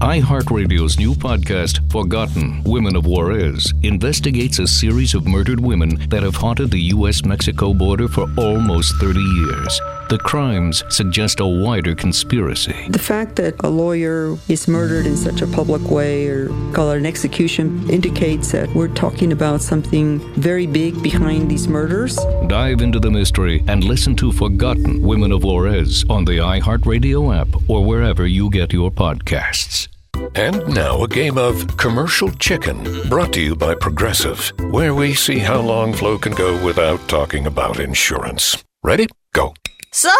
iHeartRadio's new podcast, Forgotten Women of Juarez, investigates a series of murdered women that have haunted the U.S. Mexico border for almost 30 years. The crimes suggest a wider conspiracy. The fact that a lawyer is murdered in such a public way, or call it an execution, indicates that we're talking about something very big behind these murders. Dive into the mystery and listen to Forgotten Women of Juarez on the iHeartRadio app or wherever you get your podcasts. And now a game of commercial chicken brought to you by Progressive, where we see how long Flo can go without talking about insurance. Ready? Go. So,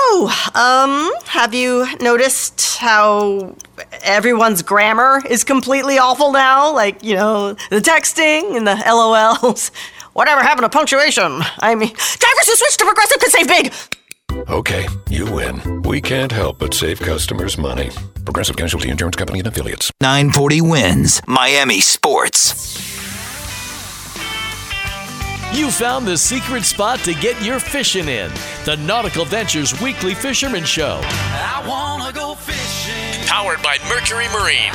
um, have you noticed how everyone's grammar is completely awful now? Like, you know, the texting and the LOLs. Whatever happened to punctuation? I mean, drivers who switch to Progressive could save big. Okay, you win. We can't help but save customers money. Progressive Casualty Insurance Company and affiliates. 940 WINZ Miami Sports. You found the secret spot to get your fishing in. The Nautical Ventures Weekly Fisherman Show. I wanna go fishing. Powered by Mercury Marine.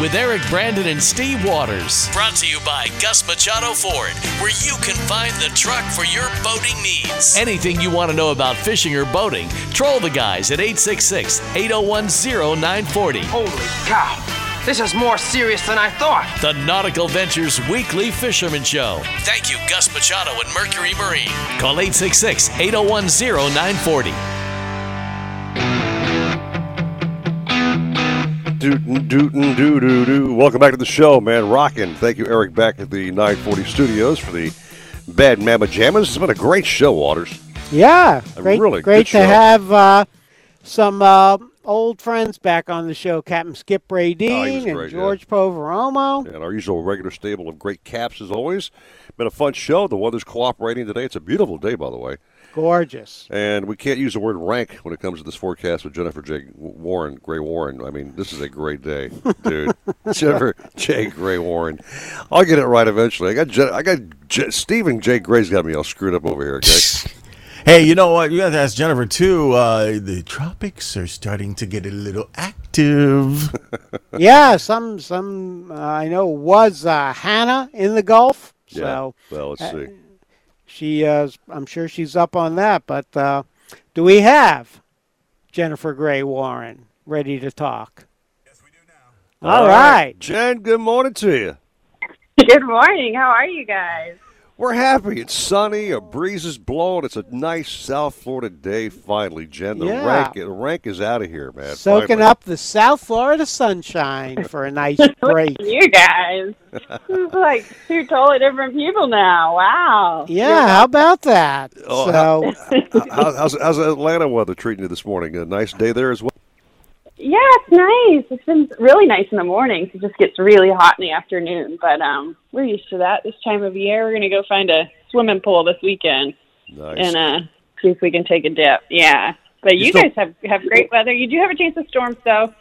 Don't ever wanna stop. With Eric Brandon and Steve Waters. Brought to you by Gus Machado Ford, where you can find the truck for your boating needs. Anything you want to know about fishing or boating, troll the guys at 866 801 0940. Holy cow! This is more serious than I thought. The Nautical Ventures Weekly Fisherman Show. Thank you, Gus Machado and Mercury Marine. Call 866 801 0940. Dootin' dootin' doo doo doo. Welcome back to the show, man. Rockin'. Thank you, Eric, back at the 940 studios for the Bad Mama Jammas. It's been a great show, Waters. Yeah, A great, really great to show. have uh, some uh, old friends back on the show. Captain Skip Oh, he was and great, yeah. George Poveromo. And our usual regular stable of great caps as always. Been a fun show. The weather's cooperating today. It's a beautiful day, by the way. Gorgeous. And we can't use the word rank when it comes to this forecast with Jennifer J. Warren, Gray Warren. I mean, this is a great day, dude. Jennifer J. Gray Warren. I'll get it right eventually. I got Jen, I got J, Stephen J. Gray's got me all screwed up over here. Okay. Hey, you know what? You got to ask Jennifer too. Uh, the tropics are starting to get a little active. yeah, some some uh, I know was uh, Hanna in the Gulf. Yeah. So Well, let's uh, see. She, uh, I'm sure she's up on that. But uh, do we have Jennifer Gray Warren ready to talk? Yes, we do now. All right. Jen. Good morning to you. Good morning. How are you guys? We're happy. It's sunny. A breeze is blowing. It's a nice South Florida day. Finally, Jen. The Yeah. rank, the rank is out of here, man. Soaking Finally. up the South Florida sunshine for a nice break. You guys. This is like two totally different people now. Wow. Yeah, how about that? Oh, so, How, how's, how's Atlanta weather treating you this morning? A nice day there as well. Yeah, it's nice. It's been really nice in the mornings. It just gets really hot in the afternoon, but um, we're used to that this time of year. We're gonna go find a swimming pool this weekend Nice. and uh, see if we can take a dip. Yeah, but You you, guys have have great weather. You do have a chance of storms though.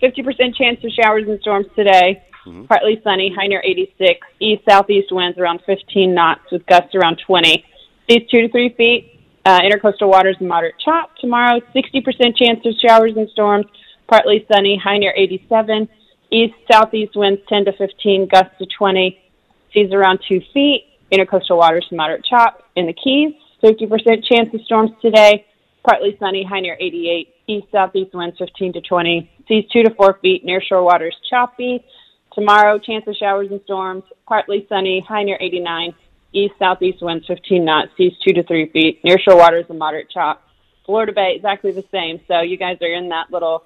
Fifty percent chance of showers and storms today. Mm-hmm. Partly sunny, high near 86. East southeast winds around 15 knots with gusts around 20. Seas two to three feet. Uh, intercoastal waters moderate chop. Tomorrow, 60% chance of showers and storms. Partly sunny, high near 87. East southeast winds 10 to 15, gusts to 20. Seas around two feet. Intercoastal waters moderate chop. In the Keys, 50% chance of storms today. Partly sunny, high near 88. East southeast winds 15 to 20. Seas two to four feet. Near shore waters choppy. Tomorrow, chance of showers and storms. Partly sunny, high near 89. East southeast winds 15 knots. Seas two to three feet. Near shore waters a moderate chop. Florida Bay exactly the same. So you guys are in that little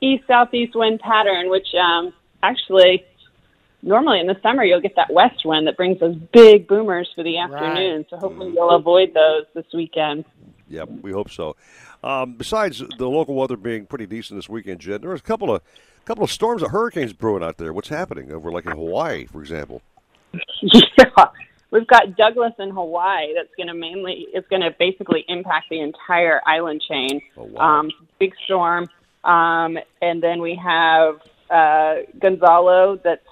east southeast wind pattern, which um, actually normally in the summer you'll get that west wind that brings those big boomers for the afternoon. So hopefully you'll avoid those this weekend. Yep, we hope so. Um, besides the local weather being pretty decent this weekend, Jen, there was a couple of couple of storms of hurricanes brewing out there. What's happening over, like in Hawaii, for example? yeah, we've got Douglas in Hawaii. That's going to mainly it's going to basically impact the entire island chain. um, big storm, um, and then we have uh, Gonzalo that's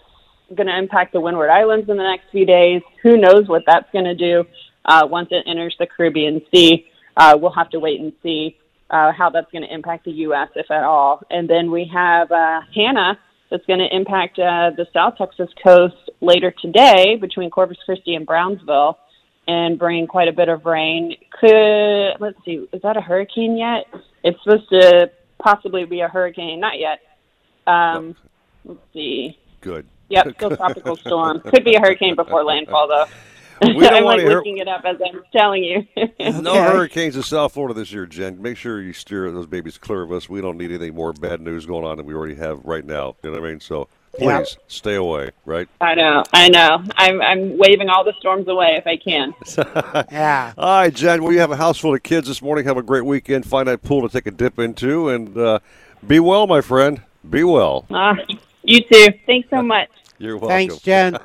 going to impact the Windward Islands in the next few days. Who knows what that's going to do uh, once it enters the Caribbean Sea? Uh, we'll have to wait and see uh, how that's going to impact the U.S. if at all. And then we have uh, Hanna that's going to impact uh, the South Texas coast later today between Corpus Christi and Brownsville and bring quite a bit of rain. Could let's see, is that a hurricane yet? It's supposed to possibly be a hurricane, not yet. Um, let's see. Good. Yep, still tropical storm. Could be a hurricane before landfall though. We don't I'm wanna like hear- looking it up as I'm telling you. No hurricanes in South Florida this year, Jen. Make sure you steer those babies clear of us. We don't need any more bad news going on than we already have right now. You know what I mean? So Please stay away. Right. I know, I know. I'm I'm waving all the storms away if I can. yeah. All right, Jen. Well, you have a house full of kids this morning. Have a great weekend. Find that pool to take a dip into, and uh, be well, my friend. Be well. Uh, you too. Thanks so much. You're welcome. Thanks, Jen.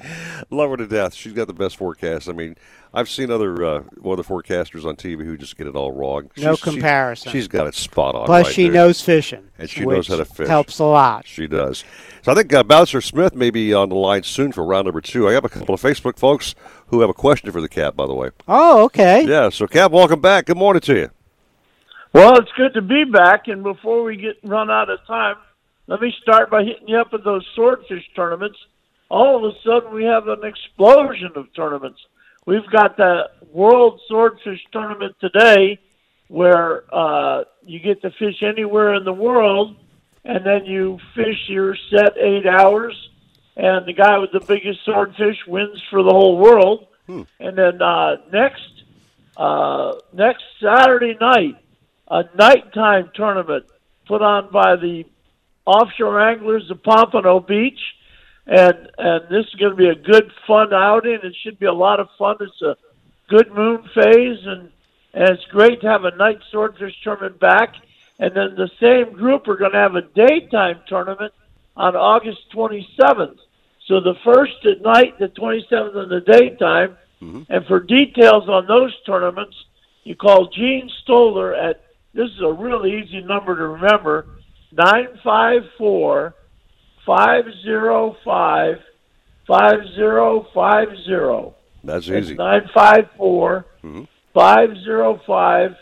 Love her to death. She's got the best forecast. I mean, I've seen other uh, other forecasters on TV who just get it all wrong. No She's- she's- comparison. she's got it spot on. Plus, right she there. knows fishing, and she knows how to fish. helps a lot. She does. So I think uh, Bouncer Smith may be on the line soon for round number two. I have a couple of Facebook folks who have a question for the cat, by the way. Oh, okay. Yeah. So, Cap, welcome back. Good morning to you. Well, it's good to be back. And before we get run out of time, let me start by hitting you up with those swordfish tournaments. All of a sudden, we have an explosion of tournaments. We've got the World Swordfish Tournament today, where uh, you get to fish anywhere in the world, and then you fish your set eight hours, and the guy with the biggest swordfish wins for the whole world. And then uh, next uh, next Saturday night, a nighttime tournament put on by the offshore anglers of Pompano Beach, and and this is going to be a good fun outing. It should be a lot of fun. It's a good moon phase, and and it's great to have a night swordfish tournament back. And then the same group are going to have a daytime tournament on August 27th. So the first at night, the 27th in the daytime. Mm-hmm. And for details on those tournaments, you call Gene Stoller at this is a really easy number to remember 954 505 5050. That's easy. 954 505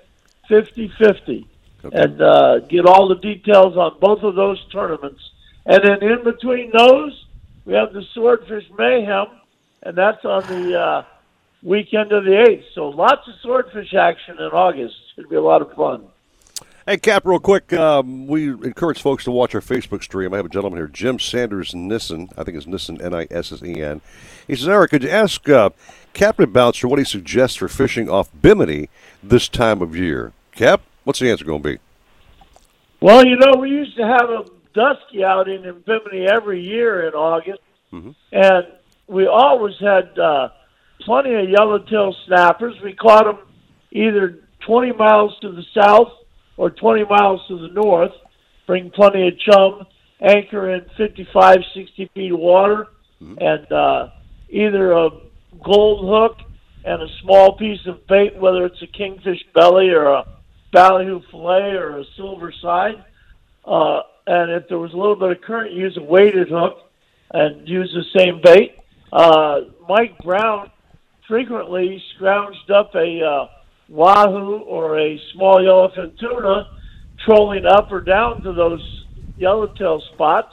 5050. And uh, get all the details on both of those tournaments. And then in between those, we have the Swordfish Mayhem, and that's on the uh, weekend of the 8th. So lots of swordfish action in August. Should be a lot of fun. Hey, Cap, real quick, um, we encourage folks to watch our Facebook stream. I have a gentleman here, Jim Sanders Nissen. I think it's Nissen, N I S S E N. He says, Eric, could you ask uh, Captain Bouncer what he suggests for fishing off Bimini this time of year? Cap, what's the answer going to be? Well, you know, we used to have a dusky outing in Bimini every year in August, and we always had uh, plenty of yellowtail snappers. We caught them either 20 miles to the south or 20 miles to the north, bring plenty of chum, anchor in 55, 60 feet of water, and uh, either a gold hook and a small piece of bait, whether it's a kingfish belly or a ballyhoo fillet or a silver side. Uh, and if there was a little bit of current, use a weighted hook and use the same bait. Uh, Mike Brown frequently scrounged up a uh, wahoo or a small yellowfin tuna, trolling up or down to those yellowtail spots.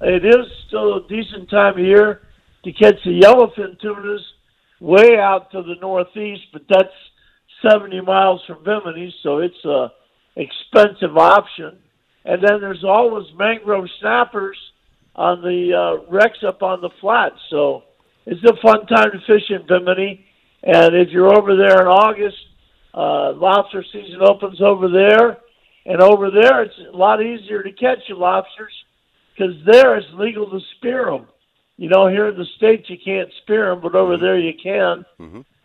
It is still a decent time of year to catch the yellowfin tunas way out to the northeast, but that's 70 miles from Bimini, so it's a expensive option. And then there's always mangrove snappers on the uh, wrecks up on the flats. So it's a fun time to fish in Bimini. And if you're over there in August, uh, lobster season opens over there. And over there, it's a lot easier to catch the lobsters because there it's legal to spear them. You know, here in the States, you can't spear them, but over there you can.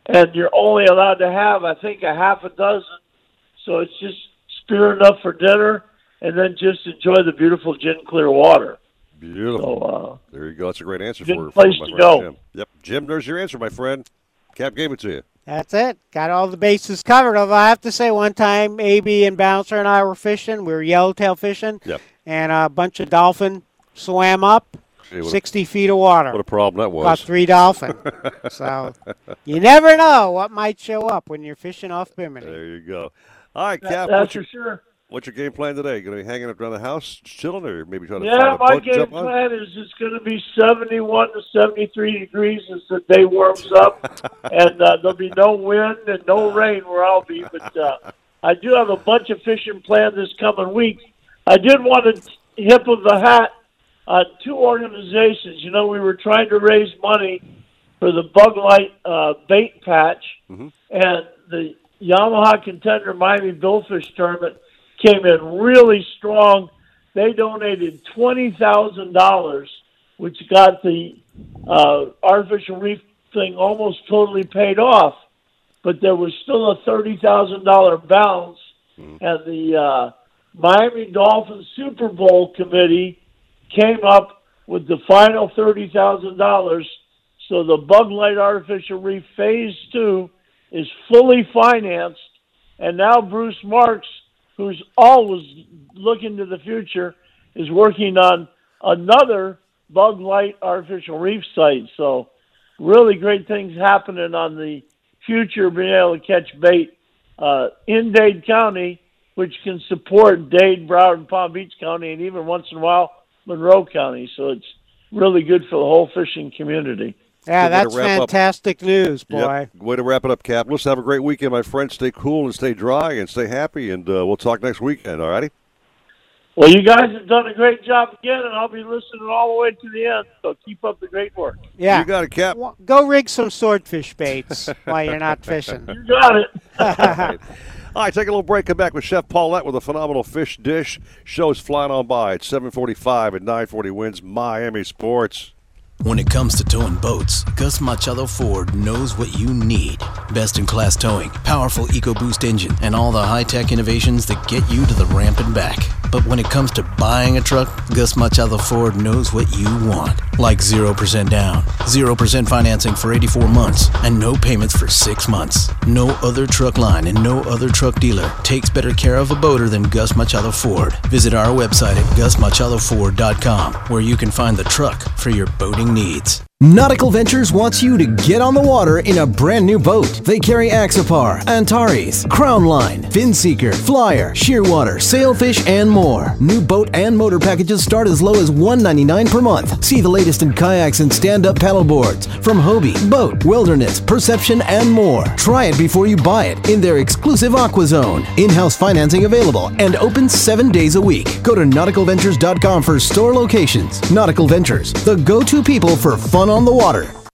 And you're only allowed to have, I think, a half a dozen. So it's just spear enough for dinner and then just enjoy the beautiful gin clear water. Beautiful. So, uh, there you go. That's a great answer good for, for place my to friend go. Jim. Yep. Jim, there's your answer, my friend. Cap gave it to you. That's it. Got all the bases covered. Although I have to say, one time, AB and Bouncer and I were fishing. We were yellowtail fishing. Yep. And a bunch of dolphin swam up, Gee, what a- 60 feet of water. What a problem that was. About three dolphin. so you never know what might show up when you're fishing off Bimini. There you go. All right, That- Cap. that's what's for sure. What's your game plan today? Going to be hanging around the house, chilling, or maybe trying to Yeah, my game jump on? plan is it's going to be 71 to 73 degrees as the day warms up, and uh, there'll be no wind and no rain where I'll be. But uh, I do have a bunch of fishing planned this coming week. I did want to hip of the hat on two organizations. You know, we were trying to raise money for the Bug Light uh, bait patch, and the Yamaha Contender Miami Billfish Tournament came in really strong they donated twenty thousand dollars, which got the uh, artificial reef thing almost totally paid off. But there was still a thirty thousand dollar balance, and the uh, Miami Dolphins Super Bowl committee came up with the final thirty thousand dollars. So the Bug Light Artificial Reef Phase Two is fully financed, and now Bruce Marks, who's always looking to the future, is working on another Bug Light Artificial Reef site. So really great things happening on the future being able to catch bait uh, in Dade County, which can support Dade, Broward, and Palm Beach County, and even once in a while Monroe County. So it's really good for the whole fishing community. Yeah, Good that's wrap up. fantastic news, boy. Yep. Way to wrap it up, Cap. Let's have a great weekend, my friend. Stay cool and stay dry and stay happy, and uh, we'll talk next weekend. All righty? Well, you guys have done a great job again, and I'll be listening all the way to the end. So keep up the great work. Yeah. You got it, Cap. Go rig some swordfish baits while you're not fishing. You got it. All right. All right, take a little break. Come back with Chef Paulette with a phenomenal fish dish. Show's flying on by at 745 and 940 WINZ Miami Sports. When it comes to towing boats, Gus Machado Ford knows what you need. Best in class towing, powerful EcoBoost engine, and all the high tech innovations that get you to the ramp and back. But when it comes to buying a truck, Gus Machado Ford knows what you want. Like 0% down, 0% financing for 84 months, and no payments for 6 months. No other truck line and no other truck dealer takes better care of a boater than Gus Machado Ford. Visit our website at gusmachadoford.com where you can find the truck for your boating needs. Nautical Ventures wants you to get on the water in a brand new boat. They carry Axopar, Antares, Crownline, Finseeker, Flyer, Shearwater, Sailfish, and more. New boat and motor packages start as low as 199 per month. See the latest in kayaks and stand-up paddleboards from Hobie, BOTE, Wilderness, Perception, and more. Try it before you buy it in their exclusive Aqua Zone. In-house financing available and open seven days a week. Go to nauticalventures.com for store locations. Nautical Ventures, the go-to people for fun on the water.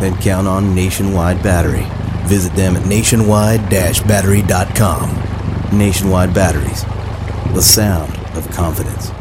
then count on Nationwide Battery. Visit them at nationwide-battery.com. Nationwide Batteries, the sound of confidence.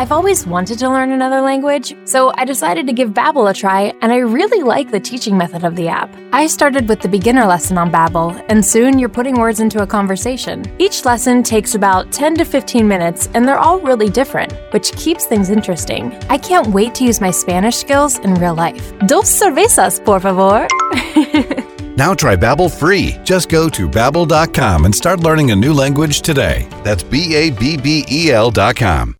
I've always wanted to learn another language, so I decided to give Babbel a try, and I really like the teaching method of the app. I started with the beginner lesson on Babbel, and soon you're putting words into a conversation. Each lesson takes about 10 to 15 minutes, and they're all really different, which keeps things interesting. I can't wait to use my Spanish skills in real life. Dos cervezas, por favor. Now try Babbel free. Just go to babbel.com and start learning a new language today. That's B A B B E L dot com.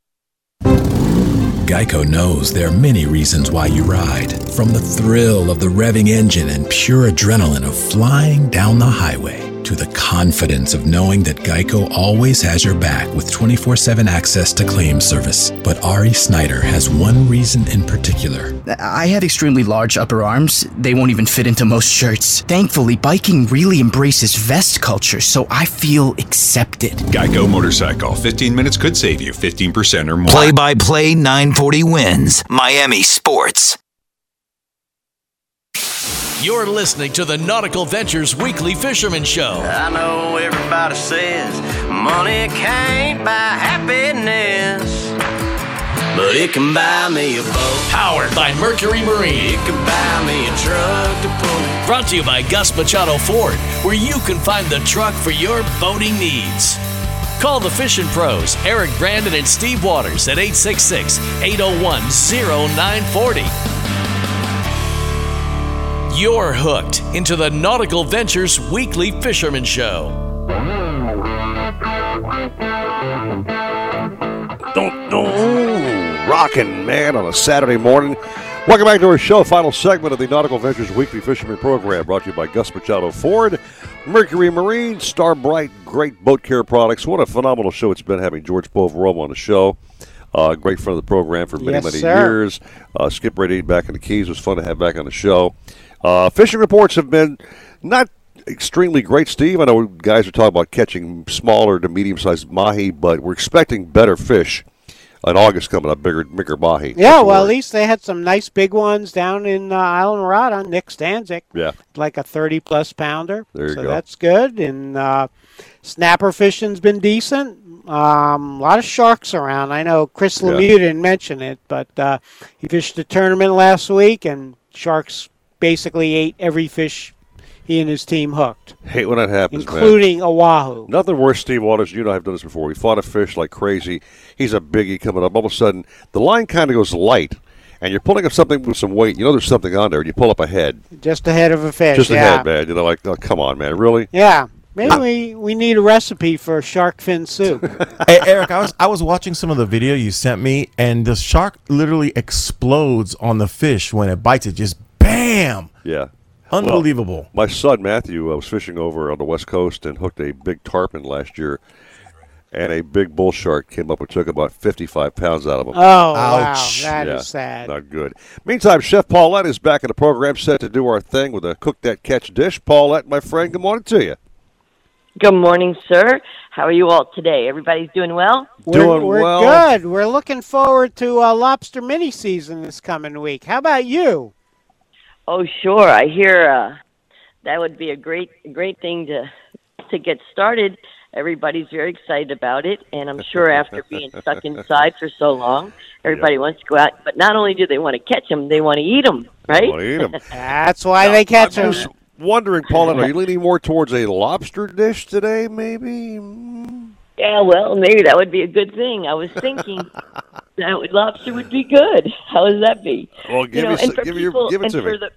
Geico knows there are many reasons why you ride. From the thrill of the revving engine and pure adrenaline of flying down the highway to the confidence of knowing that Geico always has your back with 24 7 access to claim service. But Ari Snyder has one reason in particular. I have extremely large upper arms. They won't even fit into most shirts. Thankfully, biking really embraces vest culture, so I feel accepted. Geico Motorcycle. 15 minutes could save you 15% or more. Play by play 940 WINZ. Miami Sports. You're listening to the Nautical Ventures Weekly Fisherman Show. I know everybody says money can't buy happiness, but it can buy me a boat. Powered by Mercury Marine. It can buy me a truck to pull. Brought to you by Gus Machado Ford, where you can find the truck for your boating needs. Call the fishing pros, Eric Brandon and Steve Waters at 866 801 0940. You're hooked into the Nautical Ventures Weekly Fisherman Show. Don't, don't, rocking, man, on a Saturday morning. Welcome back to our show, final segment of the Nautical Ventures Weekly Fisherman Program, brought to you by Gus Machado Ford, Mercury Marine, Star brite, great boat care products. What a phenomenal show it's been having George Poveromo on the show. Uh, great friend of the program for many, Yes, many sir. years. Uh, Skip Brady back in the Keys was fun to have back on the show. Uh, fishing reports have been not extremely great, Steve. I know guys are talking about catching smaller to medium sized mahi, but we're expecting better fish in August coming up, bigger, bigger mahi. Yeah, well, at least they had some nice big ones down in uh, Islamorada on Nick Stanczyk. Yeah. Like a 30 plus pounder. There you so go. that's good. And uh, snapper fishing's been decent. Um, a lot of sharks around. I know Chris Yeah. Lemieux didn't mention it, but uh, he fished a tournament last week, and sharks basically ate every fish he and his team hooked, Hate when that happens, man. including a wahoo. Nothing worse, Steve Waters. You know I've done this before. We fought a fish like crazy. He's a biggie coming up. All of a sudden, the line kind of goes light, and you're pulling up something with some weight. You know there's something on there, and you pull up a head. Just ahead of a fish. Just yeah. ahead, man. You know, like, oh, come on, man. Really? Yeah. Maybe we, we need a recipe for shark fin soup. hey, Eric, I was I was watching some of the video you sent me, and the shark literally explodes on the fish when it bites it. Just bam! Yeah. Unbelievable. Well, my son Matthew uh, was fishing over on the west coast and hooked a big tarpon last year, and a big bull shark came up and took about 55 pounds out of him. Oh, wow. That is sad. Not good. Meantime, Chef Paulette is back in the program, set to do our thing with a cook that catch dish. Paulette, my friend, good morning to you. Good morning, sir. How are you all today? Everybody's doing well? We're, we're good. We're looking forward to uh, lobster mini season this coming week. How about you? Oh, sure. I hear uh, that would be a great, great thing to to get started. Everybody's very excited about it, and I'm sure after being stuck inside for so long, everybody wants to go out. But not only do they want to catch them, they want to eat them, right? Want to eat 'em. That's why they catch I'm them. wondering, Paulette, are you leaning more towards a lobster dish today, maybe? Yeah, well, maybe that would be a good thing. I was thinking that would, lobster would be good. How would that be? Well, give you know, me and for give me your- give it to me. the-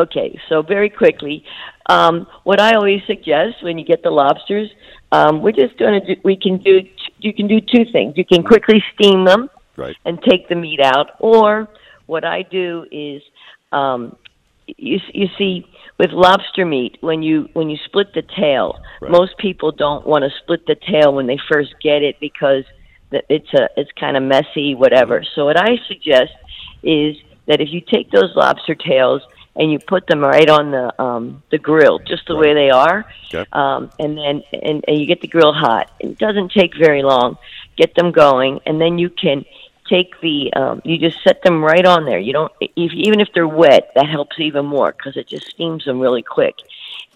okay, so very quickly, um, what I always suggest when you get the lobsters, um, we're just going to do. We can do. You can do two things. You can quickly steam them Right. and take the meat out, or what I do is, um, you you see, with lobster meat, when you when you split the tail, most people don't want to split the tail when they first get it because it's a it's kind of messy, whatever. So what I suggest is that if you take those lobster tails and you put them right on the um, the grill, just the way they are, Okay. um, and then and, and you get the grill hot. It doesn't take very long. Get them going, and then you can take the um, you just set them right on there. You don't if, even if they're wet, that helps even more because it just steams them really quick.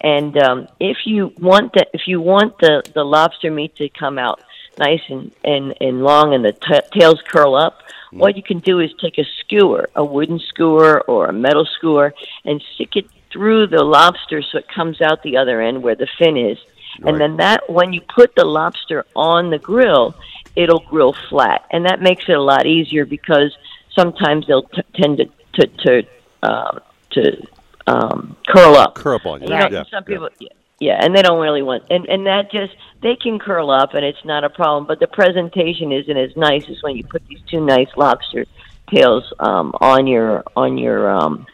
And um, if you want that, if you want the the lobster meat to come out nice and and, and long, and the t- tails curl up, what you can do is take a skewer, a wooden skewer or a metal skewer, and stick it through the lobster so it comes out the other end where the fin is. And then that, when you put the lobster on the grill, it'll grill flat, and that makes it a lot easier because sometimes they'll t- tend to to to, um, to um, curl up. Curl up on you. You know, yeah. some people, yeah. Yeah, and they don't really want, and and that just they can curl up, and it's not a problem. But the presentation isn't as nice as when you put these two nice lobster tails um, on your on your um,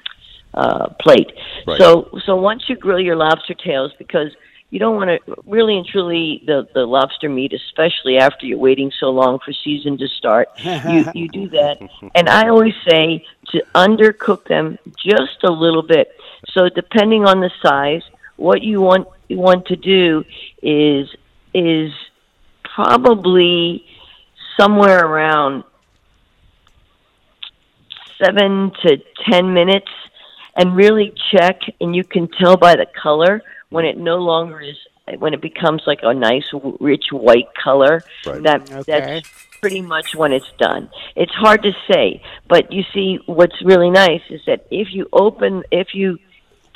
uh, plate. Right. So so once you grill your lobster tails, because you don't want to really and truly the the lobster meat, especially after you're waiting so long for season to start. you you do that, and I always say to undercook them just a little bit. So depending on the size, what you want you want to do is is probably somewhere around seven to ten minutes and really check and you can tell by the color when it no longer is when it becomes like a nice rich white color Right. that that's pretty much when it's done it's hard to say but you see what's really nice is that if you open if you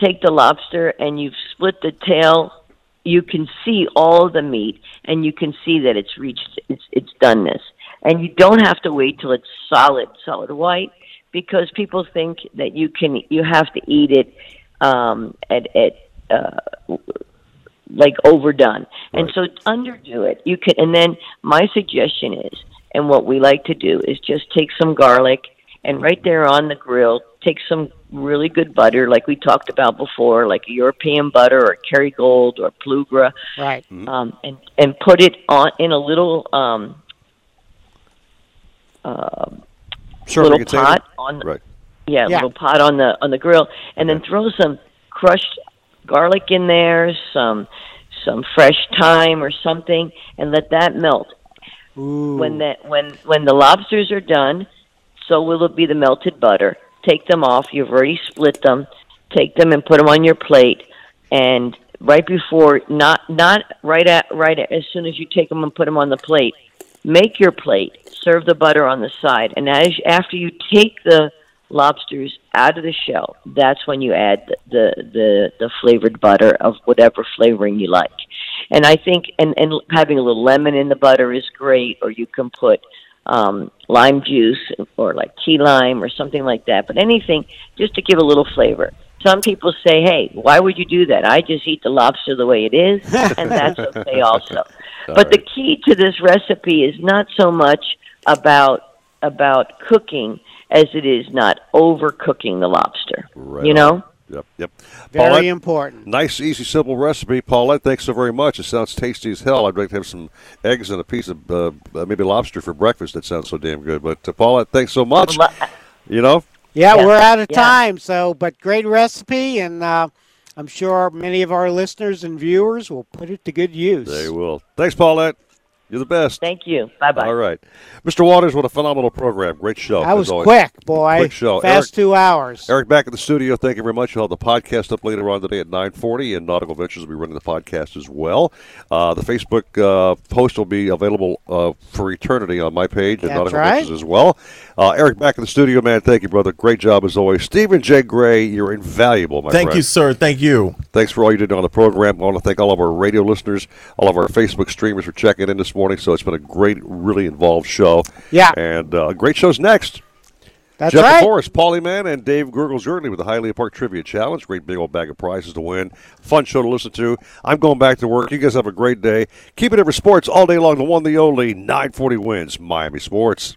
take the lobster and you've split the tail you can see all the meat and you can see that it's reached its its doneness. And you don't have to wait till it's solid, solid white because people think that you can you have to eat it um, at at uh, like overdone, and so underdo it. You can, and then my suggestion is, and what we like to do is just take some garlic and right there on the grill, take some really good butter, like we talked about before, like a European butter or Kerrygold or Plugra, Right. um, and and put it on in a little um, uh, Serving little pot on Right. yeah, Yeah. little pot on the on the grill, and then throw some crushed garlic in there, some some fresh thyme or something, and let that melt. When that when when the lobsters are done, so will it be the melted butter. Take them off. You've already split them. Take them and put them on your plate. And right before, not not right at right at, as soon as you take them and put them on the plate, make your plate. Serve the butter on the side, and as after you take the lobsters out of the shell, that's when you add the the the, the flavored butter of whatever flavoring you like. And I think and and having a little lemon in the butter is great, or you can put um, lime juice or like key lime or something like that. But anything just to give a little flavor. Some people say, "Hey, why would you do that? I just eat the lobster the way it is," and that's okay also. But the key to this recipe is not so much about about cooking as it is not overcooking the lobster. Right you know? Yep, yep. Very Paulette, important. Nice, easy, simple recipe. Paulette, thanks so very much. It sounds tasty as hell. I'd like to have some eggs and a piece of uh, uh, maybe lobster for breakfast. That sounds so damn good. But uh, Paulette, thanks so much. You know, Yeah, Yeah. we're out of Yeah. time. So, but great recipe, and uh, I'm sure many of our listeners and viewers will put it to good use. they will. Thanks, Paulette. You're the best. Thank you. Bye bye. All right, Mr. Waters, what a phenomenal program. Great show. That was always. quick, boy. Quick show. Fast Eric, two hours. Eric, back in the studio. Thank you very much. You'll have the podcast up later on today at 9:40, and Nautical Ventures will be running the podcast as well. Uh, the Facebook uh, post will be available uh, for eternity on my page and That's Nautical right. Ventures as well. Uh, Eric, back in the studio, man. Thank you, brother. Great job as always. Stephen J. Gray, you're invaluable, my friend. Thank friend. you, sir. Thank you. Thanks for all you did on the program. I want to thank all of our radio listeners, all of our Facebook streamers for checking in this morning. So it's been a great, really involved show. Yeah. And uh, great shows next. That's Jeff right. Forrest, Paulie Mann, and Dave Gurgles Journey with the Hialeah Park Trivia Challenge. Great big old bag of prizes to win. Fun show to listen to. I'm going back to work. You guys have a great day. Keep it ever sports all day long. The one, the only 940 WINZ Miami Sports.